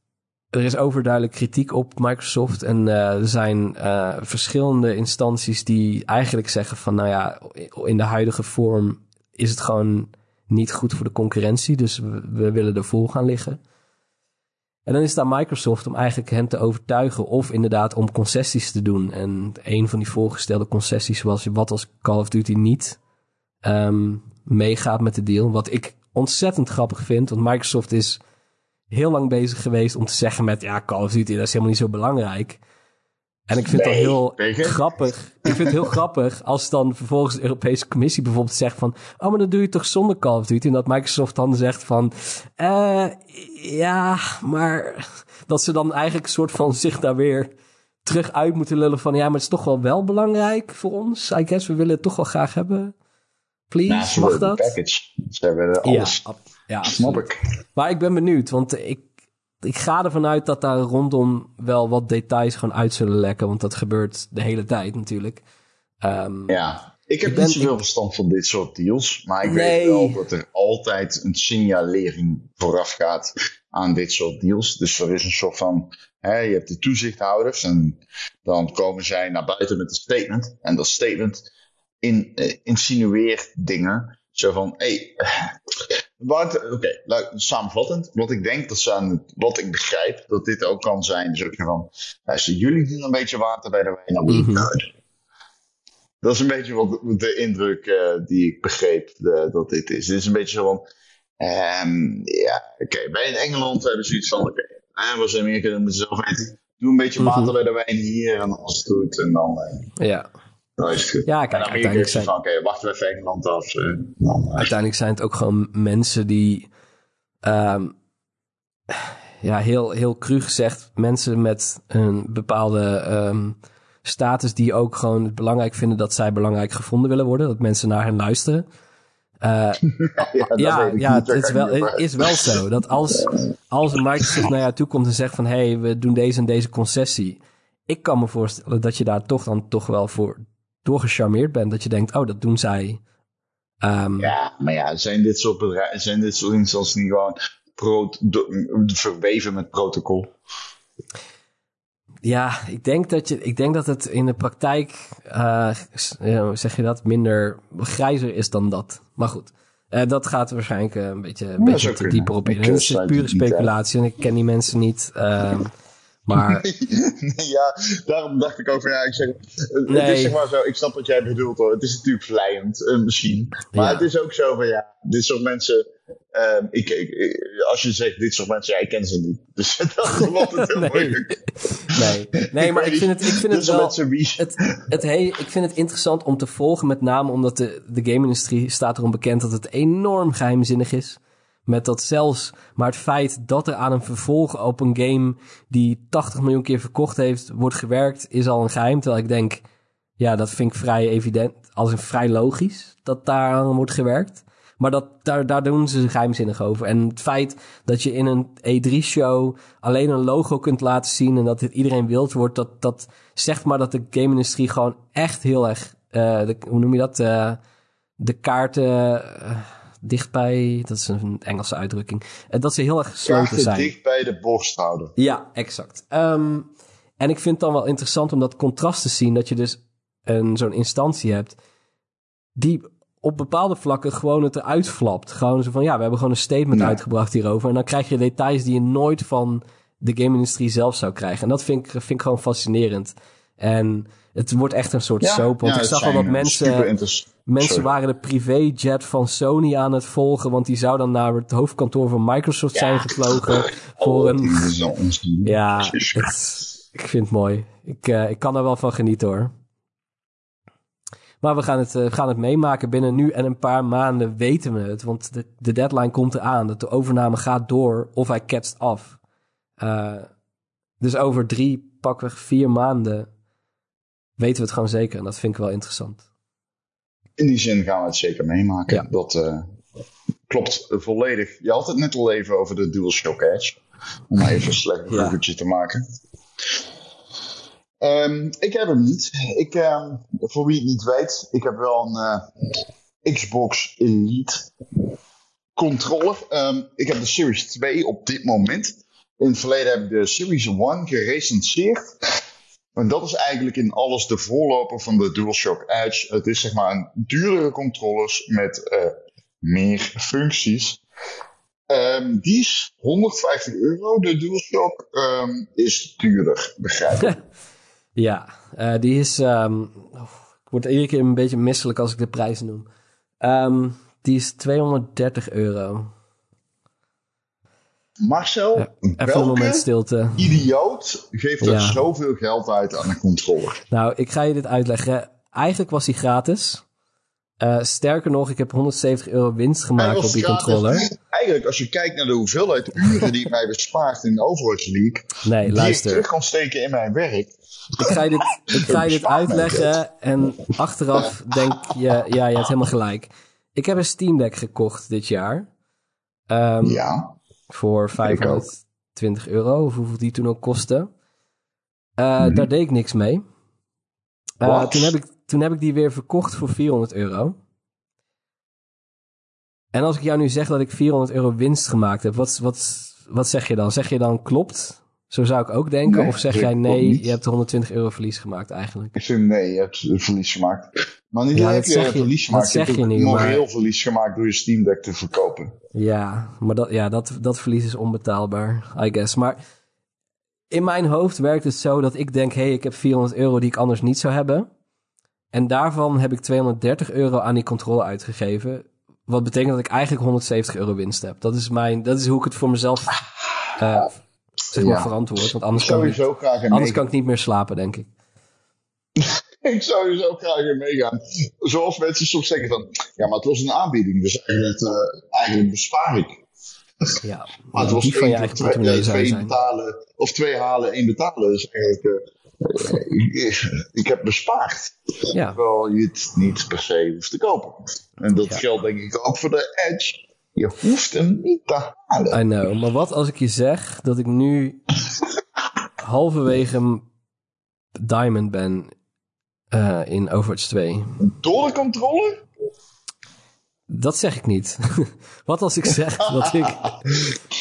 er is overduidelijk kritiek op Microsoft. En uh, er zijn uh, verschillende instanties die eigenlijk zeggen van... nou ja, in de huidige vorm is het gewoon niet goed voor de concurrentie. Dus we, we willen er vol gaan liggen. En dan is daar Microsoft om eigenlijk hen te overtuigen... of inderdaad om concessies te doen. En een van die voorgestelde concessies was... wat als Call of Duty niet um, meegaat met de deal. Wat ik ontzettend grappig vind. Want Microsoft is heel lang bezig geweest om te zeggen met... ja, Call of Duty, dat is helemaal niet zo belangrijk. En ik vind het heel grappig. Ik vind het heel grappig als dan vervolgens de Europese Commissie bijvoorbeeld zegt van... oh, maar dan doe je toch zonder Call of Duty? En dat Microsoft dan zegt van... eh ja, maar... Dat ze dan eigenlijk een soort van zich daar weer terug uit moeten lullen van... ja, maar het is toch wel wel belangrijk voor ons. I guess, we willen het toch wel graag hebben. Please, nou, mag dat? package. Ze hebben alles. Ja, ja Snap ik. Maar ik ben benieuwd, want ik, ik ga ervan uit dat daar rondom wel wat details gewoon uit zullen lekken. Want dat gebeurt de hele tijd natuurlijk. Um, ja, ik heb ik ben, niet zoveel verstand van dit soort deals. Maar ik nee. weet wel dat er altijd een signalering vooraf gaat aan dit soort deals. Dus er is een soort van. Hè, je hebt de toezichthouders en dan komen zij naar buiten met een statement. En dat statement in, uh, insinueert dingen. Zo van, hé, hey, oké, okay, samenvattend. Wat ik denk, dat zijn, wat ik begrijp, dat dit ook kan zijn, is ook van, luister, jullie doen een beetje water bij de wijn, dan moet mm -hmm. Dat is een beetje wat de indruk uh, die ik begreep de, dat dit is. Dit is een beetje zo van, um, ja, oké, okay, wij in Engeland hebben zoiets van, oké, okay, was in Amerika, dan moeten ze zelf weten, doe een beetje water mm -hmm. bij de wijn hier en als het goed, en dan... Uh, ja. Nou is het goed. Ja, kijk, uiteindelijk zijn... Oké, okay, wachten we even Engeland af. Uh, dan, uiteindelijk zijn het ook gewoon mensen die... Um, ja, heel, heel cru gezegd, mensen met een bepaalde um, status die ook gewoon het belangrijk vinden dat zij belangrijk gevonden willen worden. Dat mensen naar hen luisteren. Uh, ja, ja, ja het is wel, het is wel zo. Dat als, als een Microsoft naar jou toe komt en zegt van... hé, hey, we doen deze en deze concessie. Ik kan me voorstellen dat je daar toch dan toch wel voor doorgecharmeerd bent. Dat je denkt, oh, dat doen zij. Um, ja, maar ja, zijn dit soort bedrijven, zijn dit soort instanties niet gewoon pro verweven met protocol? Ja, ik denk dat, je, ik denk dat het in de praktijk, uh, zeg je dat, minder grijzer is dan dat. Maar goed, uh, dat gaat waarschijnlijk een beetje, een ja, beetje te dieper op in. Het is pure speculatie en ik ken die mensen niet. Uh, maar... nee, ja, daarom dacht ik over, ja, ik zeg, nee. het is zeg maar zo, ik snap wat jij bedoelt hoor. Het is natuurlijk vlijend, uh, misschien. Maar ja. het is ook zo van, ja, dit soort mensen, uh, ik, ik, als je zegt dit soort mensen, ja, ik ken ze niet. Dus dat is altijd heel nee. moeilijk. Nee, nee maar ik vind het, ik vind het wel, het, het hey, ik vind het interessant om te volgen, met name omdat de, de game-industrie staat erom bekend dat het enorm geheimzinnig is. Met dat zelfs maar het feit dat er aan een vervolg op een game die 80 miljoen keer verkocht heeft, wordt gewerkt, is al een geheim. Terwijl ik denk, ja, dat vind ik vrij evident, als een vrij logisch dat daar aan wordt gewerkt. Maar dat, daar, daar doen ze geheimzinnig over. En het feit dat je in een E3-show alleen een logo kunt laten zien en dat dit iedereen wild wordt, dat, dat zegt maar dat de game-industrie gewoon echt heel erg, de, hoe noem je dat, uh, de kaarten... Uh, dichtbij, dat is een Engelse uitdrukking, en dat ze heel erg gesloten zijn. dicht bij de borst houden. Ja, exact. Um, en ik vind het dan wel interessant om dat contrast te zien, dat je dus een, zo'n instantie hebt die op bepaalde vlakken gewoon het eruit flapt. Gewoon zo van, ja, we hebben gewoon een statement ja. uitgebracht hierover. En dan krijg je details die je nooit van de game-industrie zelf zou krijgen. En dat vind ik, vind ik gewoon fascinerend. En het wordt echt een soort ja, soap. Want ja, ik zag al dat mensen, mensen waren de privéjet van Sony aan het volgen. Want die zou dan naar het hoofdkantoor van Microsoft ja. zijn gevlogen. voor oh, een. Ja, het, ik vind het mooi. Ik, uh, ik kan er wel van genieten hoor. Maar we gaan het, uh, gaan het meemaken. Binnen nu en een paar maanden weten we het. Want de, de deadline komt eraan. Dat de overname gaat door of hij ketst af. Uh, dus over drie, pakweg vier maanden weten we het gewoon zeker. En dat vind ik wel interessant. In die zin gaan we het zeker meemaken. Ja. Dat uh, klopt volledig. Je had het net al even over de DualShock Edge. Om even een slecht bruggetje ja. te maken. Um, ik heb hem niet. Ik, um, voor wie het niet weet, ik heb wel een uh, Xbox Elite. controller. Ehm, ik heb de Series 2 op dit moment. In het verleden heb ik de Series 1 gerecenseerd. En dat is eigenlijk in alles de voorloper van de DualShock Edge. Het is zeg maar een duurdere controller met uh, meer functies. Um, die is 150 euro. De DualShock um, is duurder, begrijp ik. ja, uh, die is. Um, ik word iedere keer een beetje misselijk als ik de prijs noem. die is 230 euro. Marcel, ja, even een moment stilte. idioot geeft er zoveel geld uit aan een controller? Nou, ik ga je dit uitleggen. Eigenlijk was die gratis. Uh, sterker nog, ik heb 170 euro winst gemaakt op die controller. Eigenlijk, als je kijkt naar de hoeveelheid uren die mij bespaart in Overwatch League, nee, die luister. ik terug kan steken in mijn werk. Ik ga je dit, ik ga je dit uitleggen en achteraf denk je, ja, je hebt helemaal gelijk. Ik heb een Steam Deck gekocht dit jaar. Um, ja. Voor 520 euro, of hoeveel die toen ook kostte. Uh, mm -hmm. Daar deed ik niks mee. Uh, toen, heb ik, toen heb ik die weer verkocht voor 400 euro. En als ik jou nu zeg dat ik 400 euro winst gemaakt heb, wat, wat, wat zeg je dan? Zeg je dan klopt? Zo zou ik ook denken. Nee, of zeg jij nee, je hebt 120 euro verlies gemaakt eigenlijk? Ik zeg nee, je hebt verlies gemaakt. Maar niet ja, heb je, je verlies gemaakt. Dat je, niet. moreel maar... verlies gemaakt door je Steam Deck te verkopen. Ja, maar dat, ja, dat, dat verlies is onbetaalbaar, I guess. Maar in mijn hoofd werkt het zo dat ik denk, hé, hey, ik heb 400 euro die ik anders niet zou hebben. En daarvan heb ik 230 euro aan die controle uitgegeven. Wat betekent dat ik eigenlijk 170 euro winst heb. Dat is, mijn, dat is hoe ik het voor mezelf uh, zeg maar ja. verantwoord. Want anders, kan ik, anders kan ik niet meer slapen, denk ik. ik zou zo graag in meegaan. Zoals mensen soms zeggen van, ja, maar het was een aanbieding, dus eigenlijk, uh, eigenlijk bespaar ik. Ja, maar het was die van je eigen twee, twee betalen, of twee halen, één betalen. Dus eigenlijk, uh, ik, ik, heb bespaard. Ja. Terwijl je het niet per se hoeft te kopen. En dat ja. geldt denk ik ook voor de Edge. Je hoeft hem niet te halen. I know, maar wat als ik je zeg dat ik nu halverwege Diamond ben uh, in Overwatch 2? Door de controle? Dat zeg ik niet. Wat als ik zeg dat ik.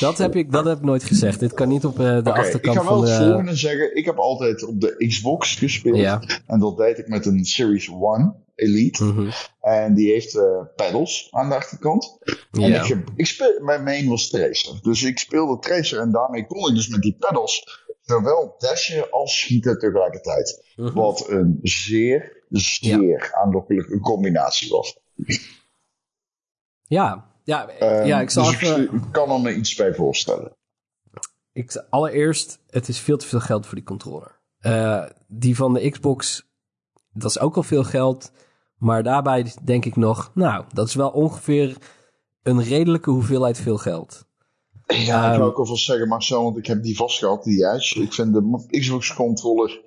Dat heb ik, dat heb ik nooit gezegd. Dit kan niet op uh, de okay, achterkant van. Ik ga wel het volgende zeggen. Ik heb altijd op de Xbox gespeeld. Ja. En dat deed ik met een Series 1 Elite. Mm -hmm. En die heeft uh, pedals aan de achterkant. En Ja. ik, ik speel, mijn main was Tracer. Dus ik speelde Tracer en daarmee kon ik dus met die pedals zowel dashen als schieten tegelijkertijd. Mhm. Wat een zeer, zeer aanlokkelijke combinatie was. Ja, ja, Ehm, ja ik zal dus even. ik, ik kan er me iets bij voorstellen. Ik, allereerst, het is veel te veel geld voor die controller. Eh, die van de Xbox, dat is ook al veel geld. Maar daarbij denk ik nog, nou, dat is wel ongeveer een redelijke hoeveelheid veel geld. Ja, ik Ehm, wil ook alvast zeggen, Marcel, want ik heb die vast gehad, die Edge. Ik vind de Xbox controller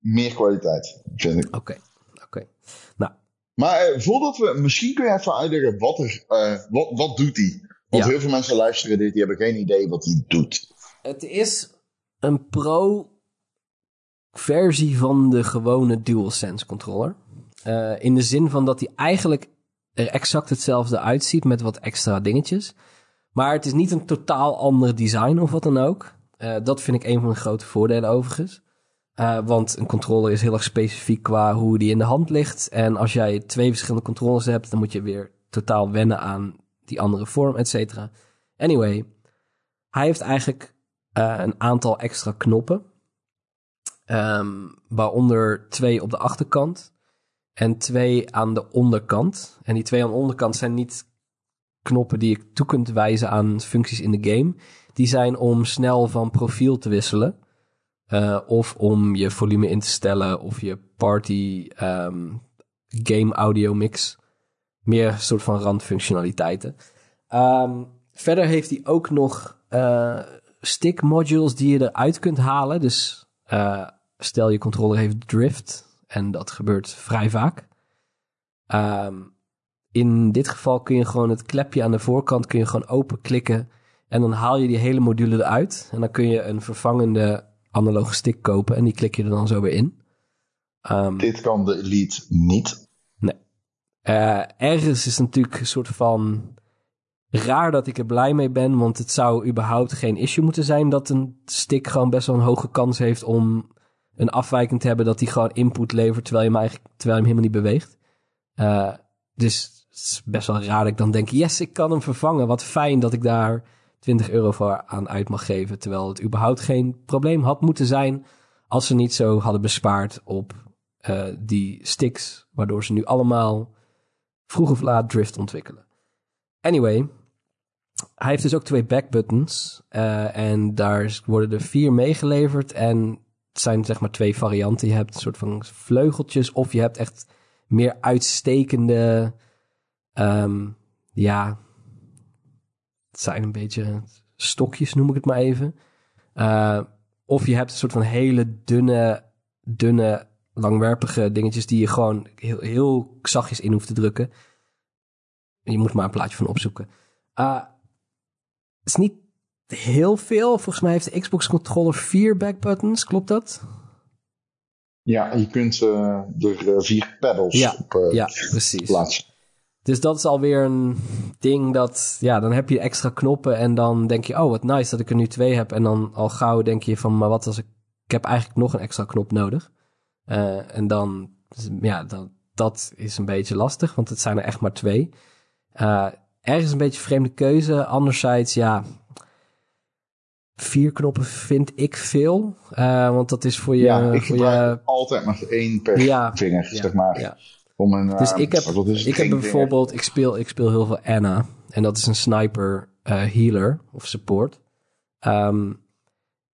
meer kwaliteit. Vind ik. Oké, oké. Nou, Maar eh, voordat we, misschien kun je even uitleggen wat er, eh, wat, wat doet die? Want Ja. heel veel mensen luisteren dit, die hebben geen idee wat die doet. het is een pro-versie van de gewone DualSense Eh, in de zin van dat hij eigenlijk er exact hetzelfde uitziet met wat extra dingetjes. Maar het is niet een totaal ander design of wat dan ook. Eh, dat vind ik een van de grote voordelen overigens. Eh, want een controller is heel erg specifiek qua hoe die in de hand ligt. En als jij twee verschillende controllers hebt, dan moet je weer totaal wennen aan die andere vorm, et cetera. Anyway, hij heeft eigenlijk een aantal extra knoppen. Ehm, waaronder twee op de achterkant en twee aan de onderkant. En die twee aan de onderkant zijn niet knoppen die je toe kunt wijzen aan functies in de game. Die zijn om snel van profiel te wisselen. Eh, of om je volume in te stellen of je party ehm, game audio mix. Meer soort van randfunctionaliteiten. Ehm, verder heeft hij ook nog eh, stick modules die je eruit kunt halen. Dus eh, stel je controller heeft drift. En dat gebeurt vrij vaak. Ehm, in dit geval kun je gewoon het klepje aan de voorkant kun je gewoon open klikken. En dan haal je die hele module eruit. En dan kun je een vervangende analoge stick kopen. En die klik je er dan zo weer in. Ehm, Dit kan de Elite niet. Eh, ergens is natuurlijk een soort van raar dat ik er blij mee ben, want het zou überhaupt geen issue moeten zijn dat een stick gewoon best wel een hoge kans heeft om een afwijking te hebben dat hij gewoon input levert terwijl je hem, eigenlijk, terwijl je hem helemaal niet beweegt. Uh, dus het is best wel raar dat ik dan denk, yes, ik kan hem vervangen. Wat fijn dat ik daar 20 euro voor aan uit mag geven. Terwijl het überhaupt geen probleem had moeten zijn als ze niet zo hadden bespaard op uh, die sticks. Waardoor ze nu allemaal vroeg of laat drift ontwikkelen. Anyway, hij heeft dus ook twee backbuttons. Uh, en daar worden er vier meegeleverd. En het zijn zeg maar twee varianten. Je hebt een soort van vleugeltjes of je hebt echt meer uitstekende... Um, ja, het zijn een beetje stokjes, noem ik het maar even. Uh, of je hebt een soort van hele dunne, dunne, langwerpige dingetjes die je gewoon heel, heel zachtjes in hoeft te drukken. Je moet maar een plaatje van opzoeken. Uh, het is niet heel veel. Volgens mij heeft de Xbox controller vier backbuttons. Klopt dat? Ja, je kunt uh, er vier pedals ja, op uh, ja, precies. plaatsen. Dus dat is alweer een ding dat, ja, dan heb je extra knoppen en dan denk je, oh wat nice dat ik er nu twee heb. En dan al gauw denk je van, maar wat als ik, ik heb eigenlijk nog een extra knop nodig. Uh, en dan, ja, dan, dat is een beetje lastig, want het zijn er echt maar twee. Ergens een beetje vreemde keuze. Anderzijds, ja, vier knoppen vind ik veel. Uh, want dat is voor je... Ja, ik voor je, altijd maar één per Ja, vinger, ja, zeg maar. ja. Om een, Dus uh, ik heb, ik heb bijvoorbeeld, ik speel, ik speel heel veel Anna. En dat is een sniper uh, healer of support. Um,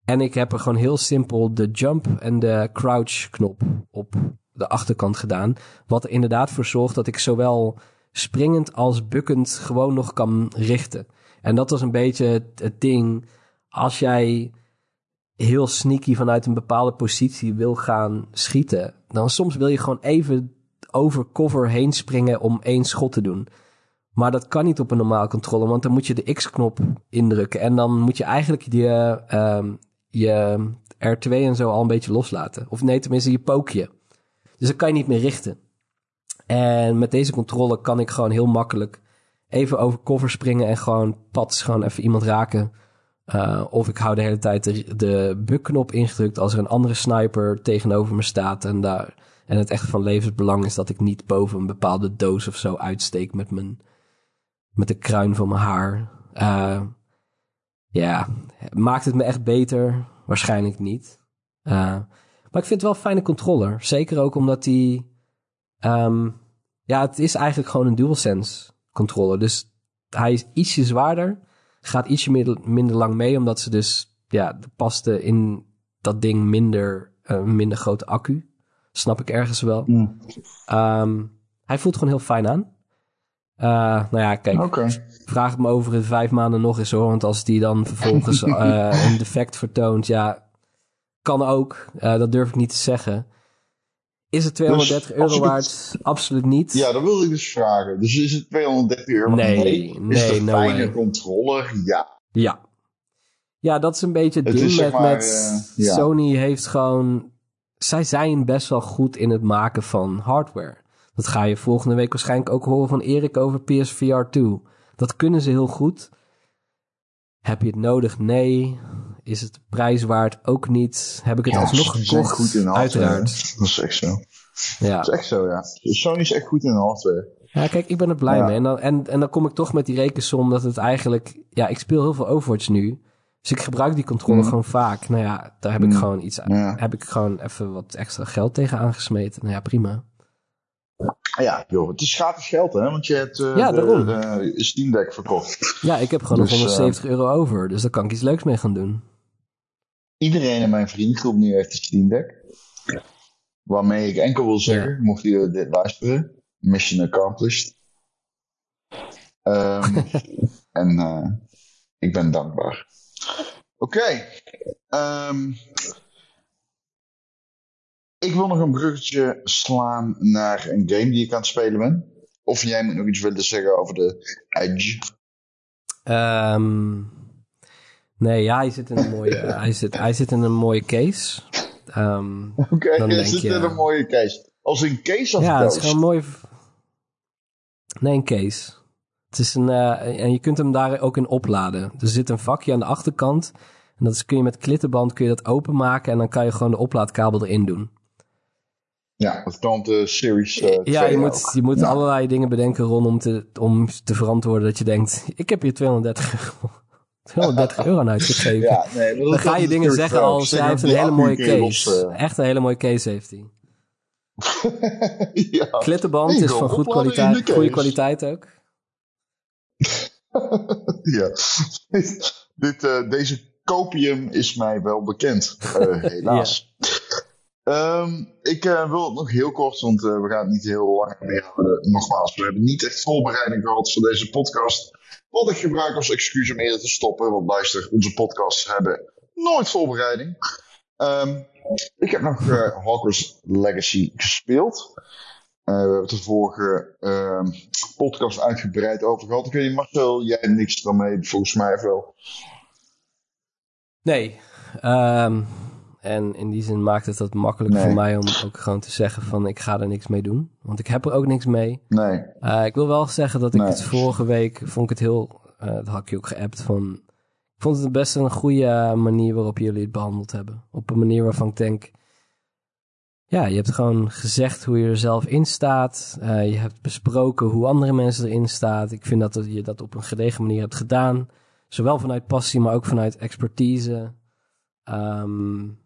en ik heb er gewoon heel simpel de jump en de crouch knop op de achterkant gedaan. Wat er inderdaad voor zorgt dat ik zowel springend als bukkend gewoon nog kan richten. En dat was een beetje het, het ding. Als jij heel sneaky vanuit een bepaalde positie wil gaan schieten, dan soms wil je gewoon even over cover heen springen om één schot te doen. Maar dat kan niet op een normaal controller, want dan moet je de X-knop indrukken. En dan moet je eigenlijk je, uh, je R2 en zo al een beetje loslaten. Of nee, tenminste je pookje. Dus dan kan je niet meer richten. En met deze controller kan ik gewoon heel makkelijk even over cover springen en gewoon pats gewoon even iemand raken. Uh, of ik hou de hele tijd de, de bukknop ingedrukt als er een andere sniper tegenover me staat. En, daar, en het echt van levensbelang is dat ik niet boven een bepaalde doos of zo uitsteek met, mijn, met de kruin van mijn haar. Uh, ja, maakt het me echt beter? Waarschijnlijk niet. Uh, maar ik vind het wel een fijne controller. Zeker ook omdat die... Um, ja, het is eigenlijk gewoon een DualSense controller. Dus hij is ietsje zwaarder gaat ietsje minder, minder lang mee, omdat ze dus, ja, paste in dat ding minder, uh, minder grote accu. Snap ik ergens wel. Mm. Um, hij voelt gewoon heel fijn aan. Uh, nou ja, kijk, okay. vraag het me over in vijf maanden nog eens hoor. Want als die dan vervolgens uh, een defect vertoont, ja, kan ook. Dat durf ik niet te zeggen. Is het 230 Dus euro waard? Absoluut niet. Ja, dat wilde ik dus vragen. Dus is het 230 euro? Nee, Is nee, het een no fijne way. controller? Ja. Ja. Ja, dat is een beetje het Het ding is, met, zeg maar, met eh, ja. Sony heeft gewoon... Zij zijn best wel goed in het maken van hardware. Dat ga je volgende week waarschijnlijk ook horen van Erik over PSVR 2. Dat kunnen ze heel goed. Heb je het nodig? Nee. Is het prijs waard? Ook niet. Heb ik het Ja, alsnog gekocht? goed in. Uiteraard. Dat is echt zo. Ja. Dat is echt zo, ja. Sony is echt goed in hardware. Ja, kijk, ik ben er blij Ja. mee. En dan, en, en dan kom ik toch met die rekensom dat het eigenlijk... Ja, ik speel heel veel Overwatch nu. Dus ik gebruik die controller Mm. gewoon vaak. Nou ja, daar heb ik Mm. gewoon iets. Ja. Heb ik gewoon even wat extra geld tegen aangesmeten. Nou ja, prima. Ja, joh, het is gratis geld, hè? Want je hebt eh, Ja, de, de Steam Deck verkocht. Ja, ik heb gewoon Dus, nog 170 euro over. Dus daar kan ik iets leuks mee gaan doen. Iedereen in mijn vriendengroep nu heeft een Steam Deck. Waarmee ik enkel wil zeggen, mocht je dit luisteren, mission accomplished. Ehm, en eh, ik ben dankbaar. Oké. ehm, ik wil nog een bruggetje slaan naar een game die ik aan het spelen ben. Of jij moet nog iets willen zeggen over de Edge. Ehm nee, ja, hij zit in een mooie, hij zit, hij zit in een mooie case. Ehm, Oké, Dan denk zit je- in een mooie case. Als een case of ja, het is gewoon mooi. Nee, een case. Het is een, uh, en je kunt hem daar ook in opladen. Er zit een vakje aan de achterkant. En dat is, kun je met klittenband kun je dat openmaken. En dan kan je gewoon de oplaadkabel erin doen. Ja, dat kan de Series uh, Ja, je moet, je moet allerlei dingen bedenken rondom te, om te verantwoorden dat je denkt... Ik heb hier 230 euro, 230 euro aan uitgegeven. Ja, nee, dan ga je dingen zeggen als... Hij heeft een hele mooie case. Uh... Echt een hele mooie case heeft hij. ja. Klittenband is van goed kwaliteit, goede kwaliteit ook. ja. Dit, uh, deze copium is mij wel bekend, uh, helaas. ja. Um, ik uh, wil het nog heel kort, want we gaan het niet heel lang meer houden. Nogmaals, we hebben niet echt voorbereiding gehad voor deze podcast. Wat ik gebruik als excuus om eerder te stoppen. Want luister, onze podcasts hebben nooit voorbereiding. Um, ik heb nog uh, Legacy gespeeld. We hebben het de vorige uh, podcast uitgebreid over gehad. Ik weet niet, Marcel, jij niks ermee, volgens mij wel. Nee. Um, en in die zin maakt het dat makkelijk nee. voor mij om ook gewoon te zeggen van ik ga er niks mee doen. Want ik heb er ook niks mee. Nee. Uh, ik wil wel zeggen dat ik nee. het vorige week vond ik het heel, uh, dat had ik je ook geappt van ik vond het best een goede manier waarop jullie het behandeld hebben. Op een manier waarvan ik denk. Ja, je hebt gewoon gezegd hoe je er zelf in staat. Uh, je hebt besproken hoe andere mensen erin staan. Ik vind dat je dat op een gedegen manier hebt gedaan. Zowel vanuit passie, maar ook vanuit expertise. Um,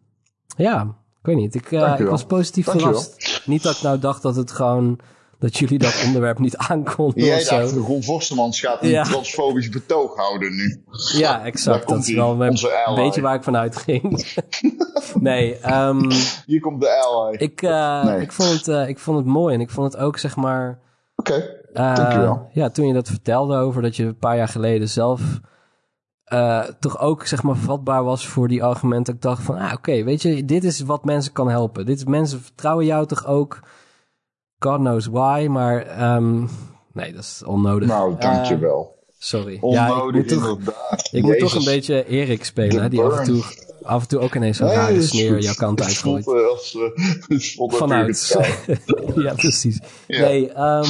ja, ik weet niet. Ik, uh, ik was positief verrast. Niet dat ik nou dacht dat het gewoon dat jullie dat onderwerp niet aankonden Jij zo. dacht, Ron Vostermans gaat een ja. transfobisch betoog houden nu. Ja, exact. Dat is wel een beetje waar ik vanuit ging. nee. Um, Hier komt de ally. Ik, uh, nee. ik, vond het, uh, ik vond het mooi en ik vond het ook, zeg maar... Oké, okay. uh, dankjewel. Ja, toen je dat vertelde over dat je een paar jaar geleden zelf... Uh, toch ook zeg maar vatbaar was voor die argumenten. Ik dacht van, ah, oké, okay, weet je, dit is wat mensen kan helpen. Dit is, mensen vertrouwen jou toch ook God knows why, maar um, nee, dat is onnodig. Nou, dankjewel. Uh, sorry. Onnodig, ja, ik moet toch, ik moet toch een beetje Erik spelen, hè, die af en, toe, af en toe ook ineens zo'n nee, rare sneer jouw kant uitgooit. Uh, Vanuit. ja, precies. Ja. Nee, um,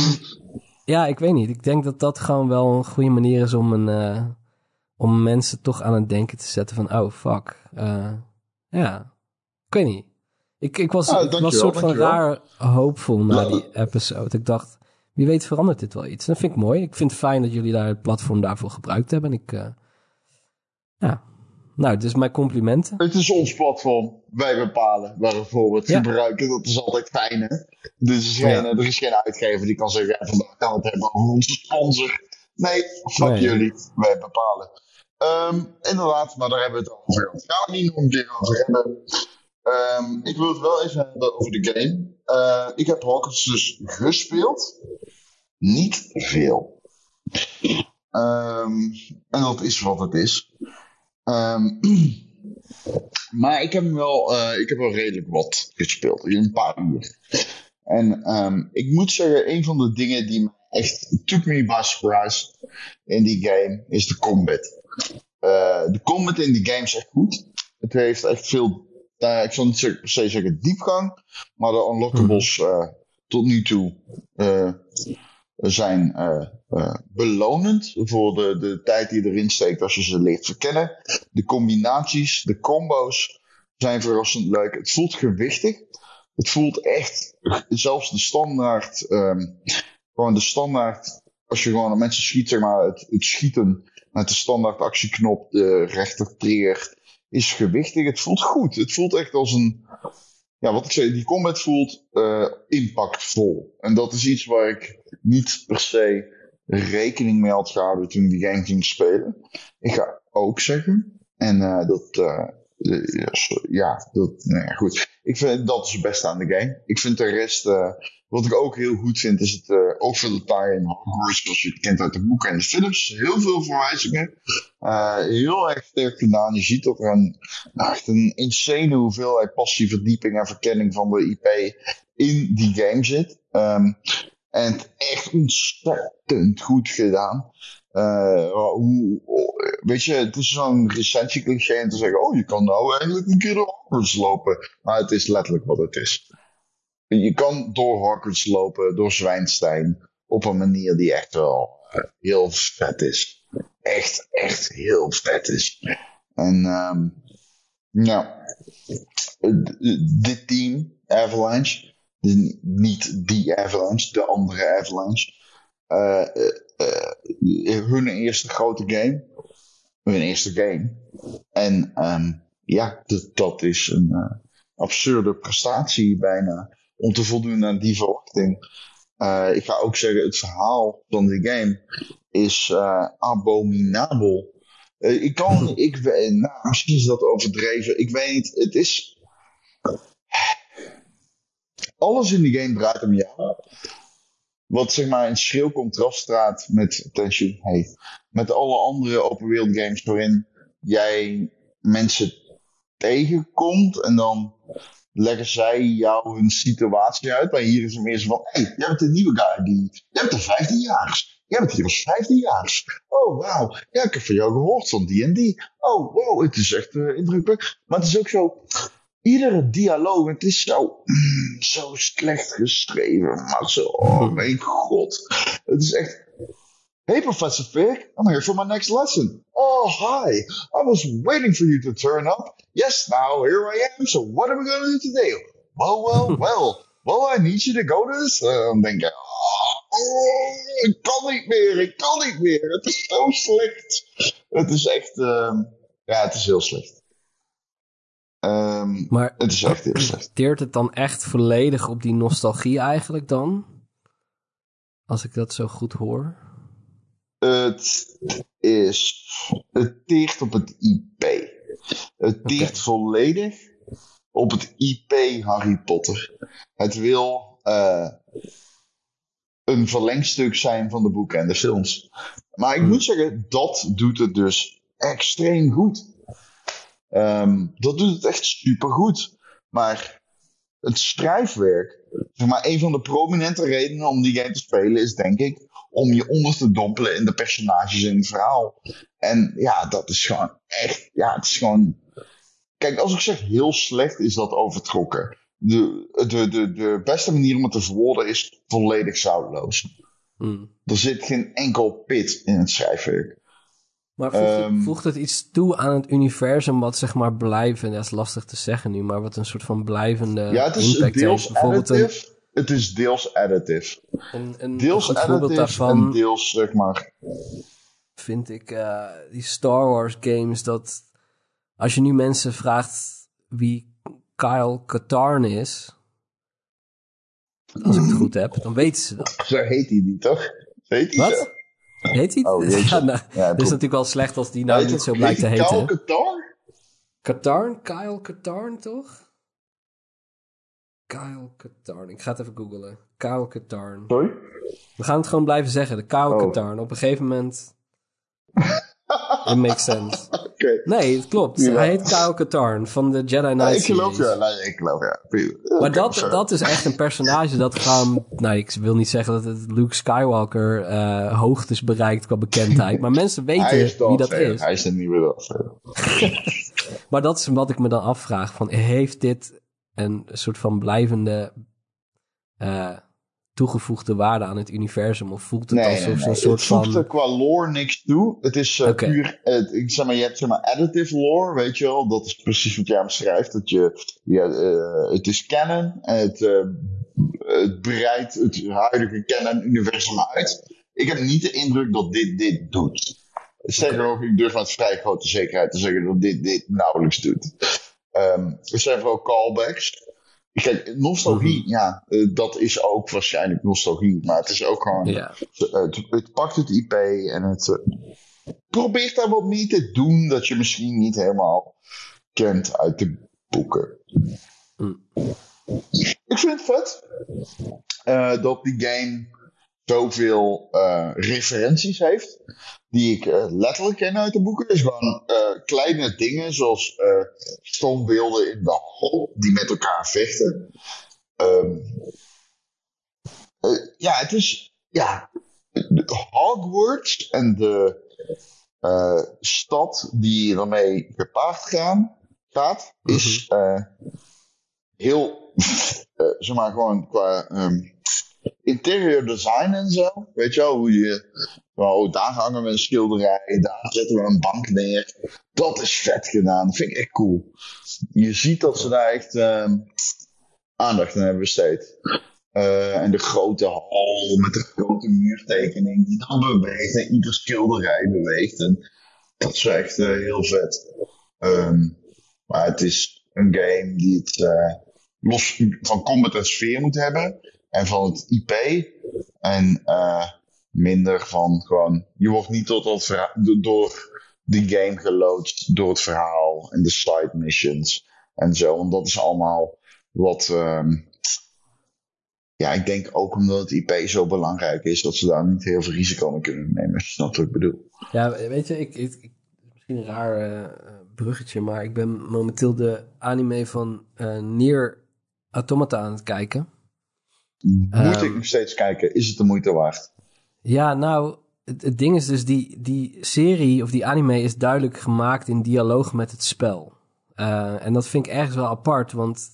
ja, ik weet niet. Ik denk dat dat gewoon wel een goede manier is om, een, uh, om mensen toch aan het denken te zetten van, oh fuck. Uh, ja, ik weet niet. Ik, ik was, ah, ik was een soort van raar hoopvol na die episode. Ik dacht, wie weet verandert dit wel iets. Dat vind ik mooi. Ik vind het fijn dat jullie daar het platform daarvoor gebruikt hebben. En ik, uh, ja, nou, dus mijn complimenten. Het is ons platform. Wij bepalen waarvoor we het ja. gebruiken. Dat is altijd fijn, hè? Dus is geen, ja. er is geen uitgever die kan zeggen, ja, vandaag we het hebben over onze sponsor. Nee, fuck nee. jullie. Wij bepalen. Um, inderdaad, maar daar hebben we het over. Daar gaan we niet nog een keer over hebben. Ik wil het wel even hebben over de game. Uh, ik heb Hawkins dus gespeeld. Niet veel. Um, en dat is wat het is. Um, maar ik heb wel, uh, ik heb wel redelijk wat gespeeld. In een paar uur. En ik moet zeggen, een van de dingen die me echt took me by surprise in die game is de combat. Uh, de combat in die game is echt goed. Het heeft echt veel nou, ik zal niet per se zeggen diepgang, maar de unlockables uh, tot nu toe uh, zijn uh, belonend voor de, de tijd die je erin steekt als je ze leert verkennen. De combinaties, de combo's zijn verrassend leuk. Het voelt gewichtig. Het voelt echt, zelfs de standaard, um, gewoon de standaard, als je gewoon aan mensen schiet, zeg maar, het, het schieten met de standaard actieknop, de rechter trigger, is gewichtig. Het voelt goed. Het voelt echt als een. Ja, wat ik zei, die combat voelt uh, impactvol. En dat is iets waar ik niet per se rekening mee had gehouden toen ik die game ging spelen. Ik ga ook zeggen, en uh, dat. Uh, ja, dat, nee, goed. Ik vind dat is het beste aan de game. Ik vind de rest, wat ik ook heel goed vind, is het uh, detail in Hogwarts, zoals je het kent uit de boeken en de films. Heel veel verwijzingen. Uh, heel erg sterk gedaan. Je ziet dat er een, nou, echt een insane hoeveelheid passie, verdieping en verkenning van de IP in die game zit. Um, en echt ontzettend goed gedaan. Uh, hoe, weet je, het is zo'n recensie cliché om te zeggen, oh, je kan nou eigenlijk een keer Hogwarts lopen. Maar het is letterlijk wat het is. Je kan door Hogwarts lopen, door Zwijnstein, op een manier die echt wel heel vet is. Echt, echt heel vet is. En um, nou, dit team, Avalanche, niet die Avalanche, de andere Avalanche, uh, uh, hun eerste grote game, hun eerste game. En um, ja, dat is een absurde prestatie bijna om te voldoen aan die verwachting. Uh, ik ga ook zeggen, het verhaal van die game is uh, abominabel. Uh, ik kan, ik weet, nou, misschien is dat overdreven. Ik weet niet, het is. Alles in die game draait om jou. Wat zeg maar in schril contrast staat met Tension hey, Met alle andere open world games waarin jij mensen tegenkomt en dan leggen zij jou hun situatie uit. Maar hier is het meer van, hé, hey, jij bent een nieuwe guy, die, jij bent een 15 jaar. Jij bent hier als 15 jaar. Oh, wauw. Ja, ik heb van jou gehoord van die en die. Oh, wow, het is echt uh, indrukwekkend. Maar het is ook zo, iedere dialoog, het is zo, mm, zo slecht geschreven. Maar zo, oh mijn god. Het is echt, Hey, Professor Fig, I'm here for my next lesson. Oh, hi. I was waiting for you to turn up. Yes, now here I am. So what are we going to do today? Well, well, well. Well, I need you to go to this. Uh, dan denk ik, oh, ik kan niet meer, ik kan niet meer. Het is zo slecht. Het is echt, uh, ja, het is heel slecht. Um, maar het is echt heel slecht. Teert het dan echt volledig op die nostalgie eigenlijk dan? Als ik dat zo goed hoor. Het is. Het teert op het IP. Het teert volledig op het IP Harry Potter. Het wil uh, een verlengstuk zijn van de boeken en de films. Maar ik hmm. moet zeggen, dat doet het dus extreem goed. Um, dat doet het echt super goed. Maar het schrijfwerk, zeg maar, een van de prominente redenen om die game te spelen is denk ik om je onder te dompelen in de personages in het verhaal. En ja, dat is gewoon echt, ja, het is gewoon. Kijk, als ik zeg heel slecht, is dat overtrokken. De, de, de, de beste manier om het te verwoorden is volledig zoutloos. Hmm. Er zit geen enkel pit in het schrijfwerk. Maar voegt, het, ehm, voegt, het, iets toe aan het universum wat zeg maar blijven, dat is lastig te zeggen nu, maar wat een soort van blijvende ja, het is impact deels heeft. Bijvoorbeeld additive, het is deels additive. Een, een deels additive daarvan en deels, zeg maar... Vind ik uh, die Star Wars games dat... Als je nu mensen vraagt wie Kyle Katarn is... Als ik het goed heb, dan weten ze dat. Zo heet hij niet, toch? Heet hij Wat? Zo? Heet hij? Oh, ja, nou, ja, is natuurlijk wel slecht als die nou niet zo blijkt te heten. Kyle Katarn? Katarn? Kyle Katarn, toch? Kyle Katarn. Ik ga het even googlen. Kyle Katarn. Sorry? We gaan het gewoon blijven zeggen. De Kyle oh. Katarn. Op een gegeven moment... It makes sense. Okay. Nee, het klopt. Hij heet Kyle Katarn van de Jedi Knight nee, ik geloof ja. Nee, ik geloof ja. Maar dat, dat is echt een personage dat gewoon... Nou, ik wil niet zeggen dat het Luke Skywalker uh, hoogtes bereikt qua bekendheid. Maar mensen weten wie dat is. Hij is er niet meer maar dat is wat ik me dan afvraag. Van, heeft dit een soort van blijvende uh, toegevoegde waarde aan het universum? Of voelt het alsof nee, nee. een soort van... Het voegt er qua lore niks toe. Het is uh, puur... Ik zeg maar, je hebt zeg maar additive lore, weet je wel. Dat is precies wat jij beschrijft. Dat je, ja, het is canon. En het, het breidt het huidige canon-universum uit. Ik heb niet de indruk dat dit dit doet. Zeker ook, ik durf met vrij grote zekerheid te zeggen dat dit dit nauwelijks doet. Um, er zijn vooral callbacks. Kijk, nostalgie, mhm. ja, uh, dat is ook waarschijnlijk nostalgie. Maar het is ook gewoon. Het, het, pakt het IP en het uh, probeert daar wat mee te doen dat je misschien niet helemaal kent uit de boeken. Mm. Ik vind het vet uh, dat die game zoveel referenties heeft die ik uh, letterlijk ken uit de boeken, is gewoon uh, kleine dingen zoals uh, stoombeelden in de hal die met elkaar vechten. Um, ja, het is ja, Hogwarts en de stad die ermee gepaard gaan, gaat, is mhm. heel, zeg maar gewoon qua um, interior design en zo. Weet je wel, hoe je... Oh, daar hangen we een schilderij, daar zetten we een bank neer. Dat is vet gedaan, dat vind ik echt cool. Je ziet dat ze daar echt ehm, aandacht aan hebben besteed. Uh, en de grote hal met de grote muurtekening die dan beweegt en ieder schilderij beweegt. En dat is echt uh, heel vet. Um, maar het is een game die het uh, los van combat en sfeer moet hebben. En van het IP. En minder van gewoon. Je wordt niet tot dat door de game geloodst. Door het verhaal en de side missions. En zo. Want dat is allemaal wat. Um, ja, ik denk ook omdat het IP zo belangrijk is, dat ze daar niet heel veel risico mee kunnen nemen. Snap wat ik bedoel? Ja, weet je, ik, ik, misschien een raar uh, bruggetje, maar ik ben momenteel de anime van uh, Nier Automata aan het kijken. Moet um, ik nog steeds kijken? Is het de moeite waard? Ja, nou, het, het, ding is dus, die, die serie of die anime is duidelijk gemaakt in dialoog met het spel. Uh, en dat vind ik ergens wel apart, want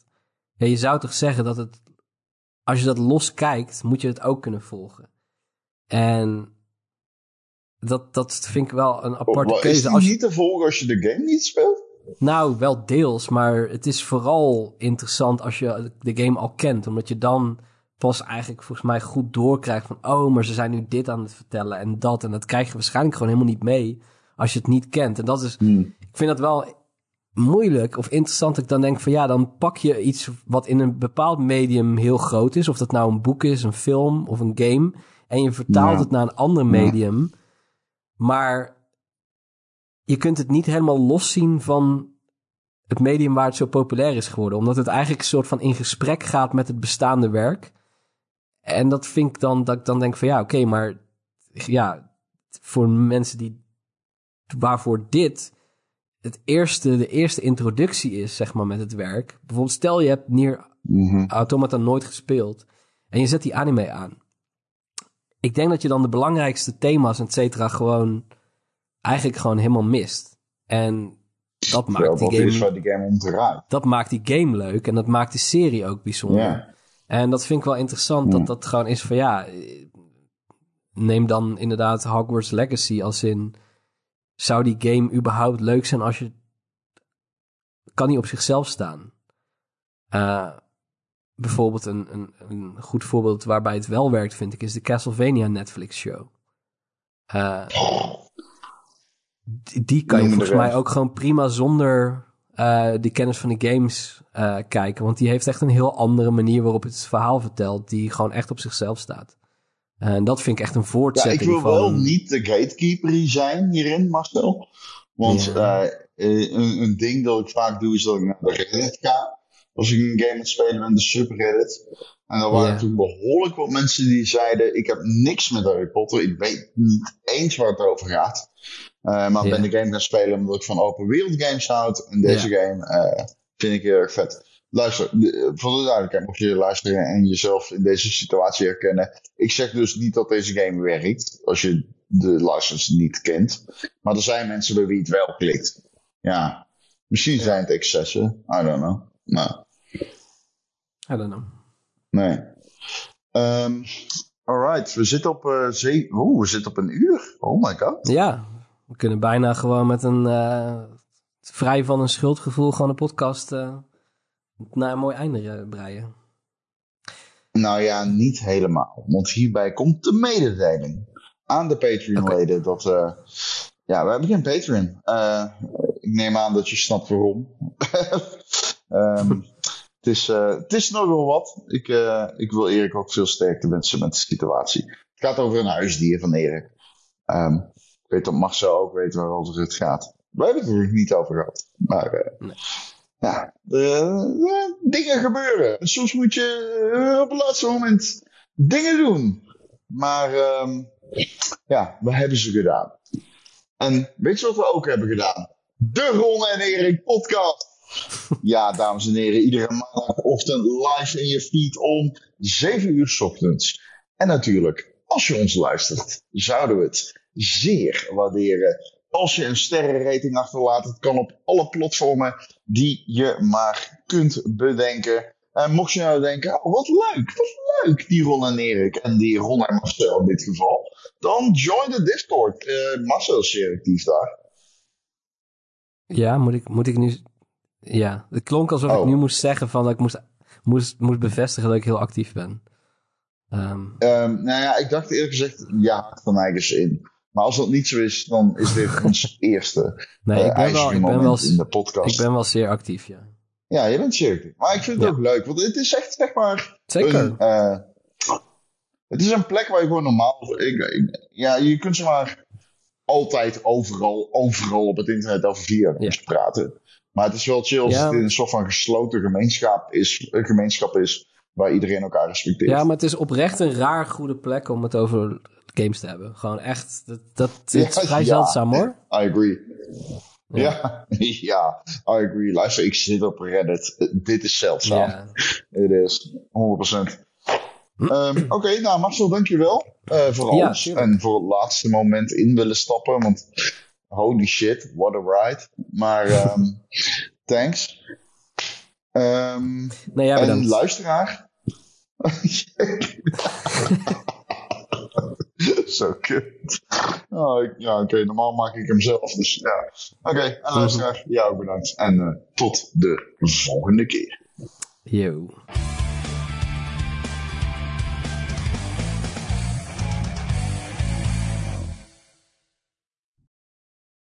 ja, je zou toch zeggen dat het als je dat los kijkt, moet je het ook kunnen volgen. En dat, dat vind ik wel een aparte oh, keuze. Is het als je... niet te volgen als je de game niet speelt? Nou, wel deels, maar het is vooral interessant als je de game al kent. Omdat je dan pas eigenlijk volgens mij goed doorkrijgt van... oh, maar ze zijn nu dit aan het vertellen en dat. En dat krijg je waarschijnlijk gewoon helemaal niet mee als je het niet kent. En dat is... Hmm. Ik vind dat wel moeilijk of interessant dat ik dan denk van ja, dan pak je iets wat in een bepaald medium heel groot is. Of dat nou een boek is, een film of een game. En je vertaalt het naar een ander medium. Maar je kunt het niet helemaal loszien van het medium waar het zo populair is geworden. Omdat het eigenlijk een soort van in gesprek gaat met het bestaande werk. En dat vind ik dan, dat ik dan denk van ja, oké, maar ja, voor mensen die, waarvoor dit het eerste, de eerste introductie is, zeg maar, met het werk. Bijvoorbeeld, stel je hebt Nier mm Automata nooit gespeeld en je zet die anime aan. Ik denk dat je dan de belangrijkste thema's, et cetera, gewoon eigenlijk gewoon helemaal mist. En dat maakt die game... Is waar die game om draait. Dat maakt die game leuk en dat maakt de serie ook bijzonder. En dat vind ik wel interessant, dat dat gewoon is van ja... Neem dan inderdaad Hogwarts Legacy als in zou die game überhaupt leuk zijn als je. kan niet op zichzelf staan? Uh, bijvoorbeeld een, een, een goed voorbeeld waarbij het wel werkt, vind ik, is de Castlevania Netflix show. Uh, die, kan je volgens mij ook gewoon prima zonder uh, de kennis van de games kijken. Want die heeft echt een heel andere manier waarop het verhaal vertelt, die gewoon echt op zichzelf staat. En dat vind ik echt een voortzetting ja, ik wil wel niet de gatekeeper zijn hierin, Marcel. Want ja. uh, een, een, ding dat ik vaak doe, is dat ik naar de Reddit ga. Als ik een game aan het spelen ben, de subreddit. En dan waren toen behoorlijk wat mensen die zeiden, ik heb niks met Harry Potter. Ik weet niet eens waar het over gaat. Uh, maar ben de game gaan spelen omdat ik van open wereld games houd. En deze game uh, vind ik heel erg vet. Luister, voor de duidelijkheid, mocht je luisteren en jezelf in deze situatie herkennen. Ik zeg dus niet dat deze game werkt, als je de license niet kent. Maar er zijn mensen bij wie het wel klikt. Ja, misschien zijn het excessen. I don't know. Nou. I don't know. Nee. Um, alright, we zitten op uh. Oeh, we zitten op een uur. Oh my god. Ja, we kunnen bijna gewoon met een... Uh, vrij van een schuldgevoel gewoon een podcast... Uh naar een mooi einde breien? Nou ja, niet helemaal. Want hierbij komt de mededeling aan de Patreon-leden dat... Uh, ja, we hebben geen Patreon. Ik neem aan dat je snapt waarom. um, het, is, het is nogal wat. Ik, ik wil Erik ook veel sterkte wensen met de situatie. Het gaat over een huisdier van Erik. Um, weet dat Marcel ook weet waarover het gaat. We hebben het er niet over gehad. Maar nee ja, dingen gebeuren. Soms moet je uh, op het laatste moment dingen doen. Maar um, ja, we hebben ze gedaan. En weet je wat we ook hebben gedaan? De Ron en Erik podcast. Ja, dames en heren, iedere maandagochtend live in je feed om 7 uur s ochtends. En natuurlijk, als je ons luistert, zouden we het zeer waarderen als je een sterrenrating achterlaat. Het kan op alle platformen die je maar kunt bedenken. En mocht je nou denken, oh, wat leuk, wat leuk, die Ron en Erik en die Ron en Marcel in dit geval. Dan join de Discord. Uh, Marcel is zeer actief daar. Ja, moet ik, moet ik nu... Ja, het klonk alsof ik oh. nu moest zeggen van dat ik moest, moest, moest bevestigen dat ik heel actief ben. Um, nou ja, ik dacht eerlijk gezegd, ja, van eigens in. Maar als dat niet zo is, dan is dit ons eerste nee, ik ben wel, ik ben wel, in de podcast. Ik ben wel zeer actief, ja. Ja, je bent zeer actief. Maar ik vind het ook leuk, want het is echt, zeg maar... Zeker. Een, uh, het is een plek waar je gewoon normaal... Ik, ja, je kunt zeg maar altijd overal, overal op het internet over via praten. Maar het is wel chill als het in een soort van gesloten gemeenschap is, een gemeenschap is waar iedereen elkaar respecteert. Ja, maar het is oprecht een raar goede plek om het over games te hebben. Gewoon echt, dat, dat is vrij zeldzaam hoor. I agree. Ja. ja, I agree. Luister, ik zit op Reddit. Dit is zeldzaam. Het is 100%. Um, Oké, nou Marcel, dankjewel uh, voor alles. en voor het laatste moment in willen stappen. Want holy shit, what a ride. Maar um, thanks. Um, nee, ja, en luisteraar. Zo kut. Oh, ja, oké, normaal maak ik hem zelf. Dus ja. Oké, okay, en luisteraar, jou bedankt. En uh, tot de volgende keer. Yo.